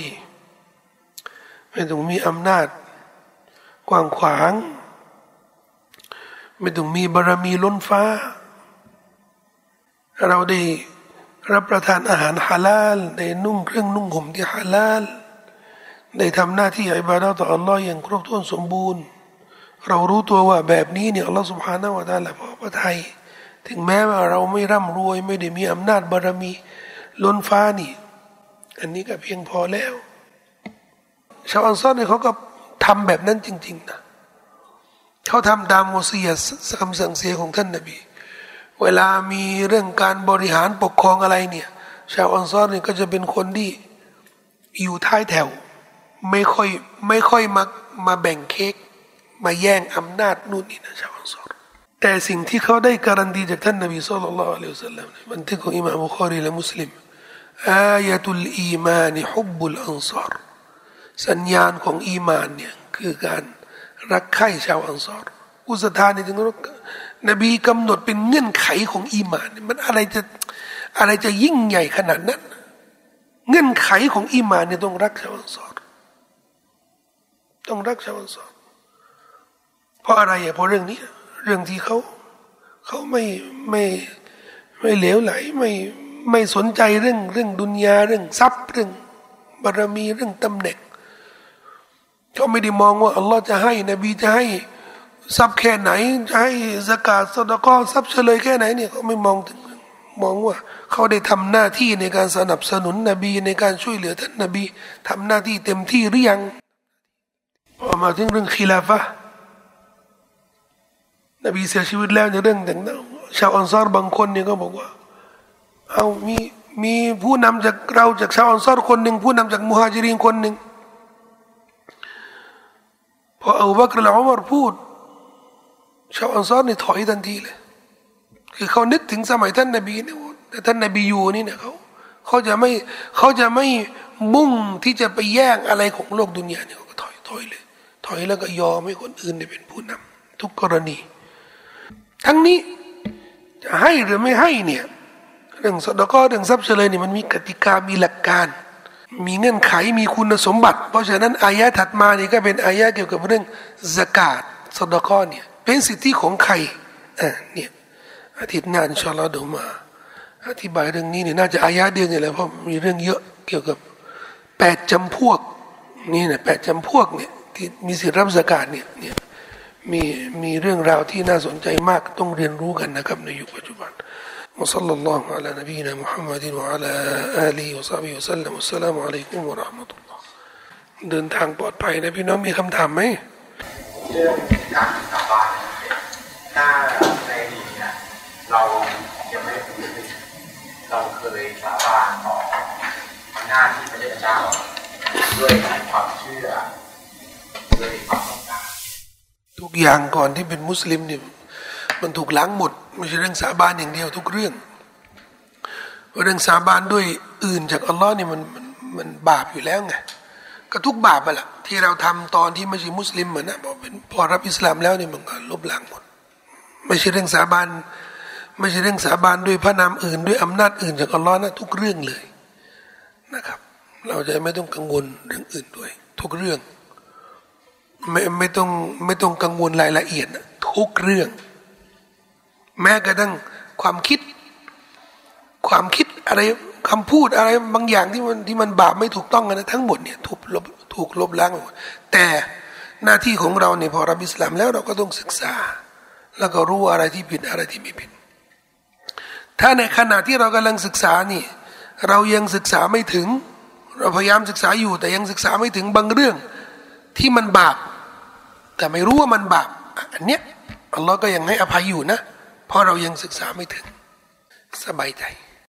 ไม่ต้องมีอำนาจ กว้างขวาง ไม่ต้องมีบารมีล้นฟ้า เราได้รับประทานอาหารฮาลาลได้นุ่งเครื่องนุ่งห่มที่ฮาลาลได้ทำหน้าที่อิบาดาต่ออัลลอฮ์อย่างครบถ้วนสมบูรณ์ เรารู้ตัวว่าแบบนี้เนี่ยอัลลอฮฺสุบฮานาวะตาละพอพระทัยถึงแม้ว่าเราไม่ร่ำรวย ไม่ได้มีอำนาจบารมีล้นฟ้านี่ อันนี้ก็เพียงพอแล้ว ชาวอันซอรเนี่ยเขาก็ทำแบบนั้นจริง ๆ นะเขาทำตามโมเสียคำสั่งเสียของท่านนบี เวลามีเรื่องการบริหารปกครองอะไรเนี่ย ชาวอันซอรเนี่ยก็จะเป็นคนที่อยู่ท้ายแถว ไม่ค่อยไม่ค่อยมามาแบ่งเค้กมาแย่งอำนาจนู่นนี่นะชาวอันซอรแต่สิ่งที่เขาได้การันตีจากท่านนบีสุลต่านละอัลลอฮฺสัลลัมบันทึกของอิมามบุคารีและมุสลิมآية الإيمان حب الأنصار สัญญาณของอีมานเนี่ยคือการรักใคร่ชาวอันซอรอุสธานี่จึงนบีกำหนดเป็นเงื่อนไขของอีมาน มันอะไรจะอะไรจะยิ่งใหญ่ขนาดนั้น เงื่อนไขของอีมานเนี่ยต้องรักชาวอันซอรต้องรักชาวอันซอรเพราะอะไรอะเพราะเรื่องนี้ เรื่องที่เขาเขาไม่ไม่ไม่เหลวไหลไม่ไม่สนใจเรื่องเรื่องดุนยาเรื่องทรัพย์เรื่องบารมีเรื่องตำแหน่ง เขาไม่ได้มองว่าอัลลอฮ์จะให้นบีจะให้ทรัพย์แค่ไหนจะให้สกาดสดก็ทรัพย์เฉลยแค่ไหนเนี่ยเขาไม่มองถึงมองว่า เขาได้ทำหน้าที่ในการสนับสนุนนบีในการช่วยเหลือท่านนบีทำหน้าที่เต็มที่หรือยังพอมาถึงเรื่องคีลาฟะนบีเสียชีวิตแล้วในเรื่องแต่งชาวอันซอรบางคนเนี่ยก็บอกว่า เอามีมีผู้นำจากเราจากชาวอันซอรคนหนึ่งผู้นำจากมุฮัจิรินคนหนึ่ง พออูบักรละอุมารพูด ชาวอันซอรนี่ถอยทันทีเลย คือเขานึกถึงสมัยท่านนบีเนี่ยแต่ท่านนบีอยู่นี่เนี่ยเขาเขาจะไม่เขาจะไม่มุ่งที่จะไปแย่งอะไรของโลกดุนยาเนี่ยก็ถอยถอยเลย ถอยแล้วก็ยอมให้คนอื่นเป็นผู้นำทุกกรณี ทั้งนี้จะให้หรือไม่ให้เนี่ยเรื่องสดก็เรื่องทรัพย์เฉลยนี่มันมีกติกามีหลักการ มีเงื่อนไขมีคุณสมบัติ เพราะฉะนั้นอายะถัดมานี่ก็เป็นอายะเกี่ยวกับเรื่องสกาดสดก็เนี่ยเป็นสิทธิของใครอ่าเนี่ยอาทิตย์หน้าอินชาอัลลอฮ์ดูมา อธิบายเรื่องนี้เนี่ยน่าจะอายะเดียวนี่แหละเพราะมีเรื่องเยอะเกี่ยวกับแปดจำพวกนี่นะแปดจำพวกเนี่ยที่มีสิทธิรับสกาดเนี่ยเนี่ยมีมีเรื่องราวที่น่าสนใจมากต้องเรียนรู้กันนะครับในยุคปัจจุบัน وصلى الله على نبينا محمد وعلى آله وصحبه وسلم والسلام عليكم ورحمة الله เดินทางปลอดภัยนะพี่น้องมีคำถามไหม เรื่องการสาบานนะครับถ้าในอดีตเนี่ยเรายังไม่ได้เป็นมุสลิมเราเคยสาบานต่อหน้าที่พระเจ้าด้วยความเชื่อด้วยความต้องการ ทุกอย่างก่อนที่เป็นมุสลิมเนี่ย มันถูกล้างหมด ไม่ใช่เรื่องสาบานอย่างเดียวทุกเรื่อง เรื่องสาบานด้วยอื่นจากอัลลอฮ์นี่มันมันมันบาปอยู่แล้วไงก็ทุกบาปไปละที่เราทำตอนที่ไม่ใช่มุสลิมเหมือนนะพอเป็นพอรับอิสลามแล้วเนี่ยมันก็ลบล้างหมด ไม่ใช่เรื่องสาบานไม่ใช่เรื่องสาบานด้วยพระนามอื่น ด้วยอำนาจอื่นจากอัลลอฮ์นะทุกเรื่องเลยนะครับ เราจะไม่ต้องกังวลเรื่องอื่นด้วย ทุกเรื่อง ไม่ไม่ต้องไม่ต้องกังวลรายละเอียดนะทุกเรื่อง แม้กระทั่งความคิด ความคิดอะไรคำพูดอะไรบางอย่างที่มันที่มันบาปไม่ถูกต้องกันนะทั้งหมดเนี่ยถูกลบถูกลบล้างหมดแต่หน้าที่ของเราเนี่ยพอรับอิสลามแล้วเราก็ต้องศึกษา แล้วก็รู้อะไรที่ผิดอะไรที่ไม่ผิด ถ้าในขณะที่เรากำลังศึกษานี่ เรายังศึกษาไม่ถึง เราพยายามศึกษาอยู่ แต่ยังศึกษาไม่ถึงบางเรื่องที่มันบาป แต่ไม่รู้ว่ามันบาปอันเนี้ยอัลลอฮ์ก็ยังให้อภัยอยู่นะ เพราะเรายังศึกษาไม่ถึงสบายใจ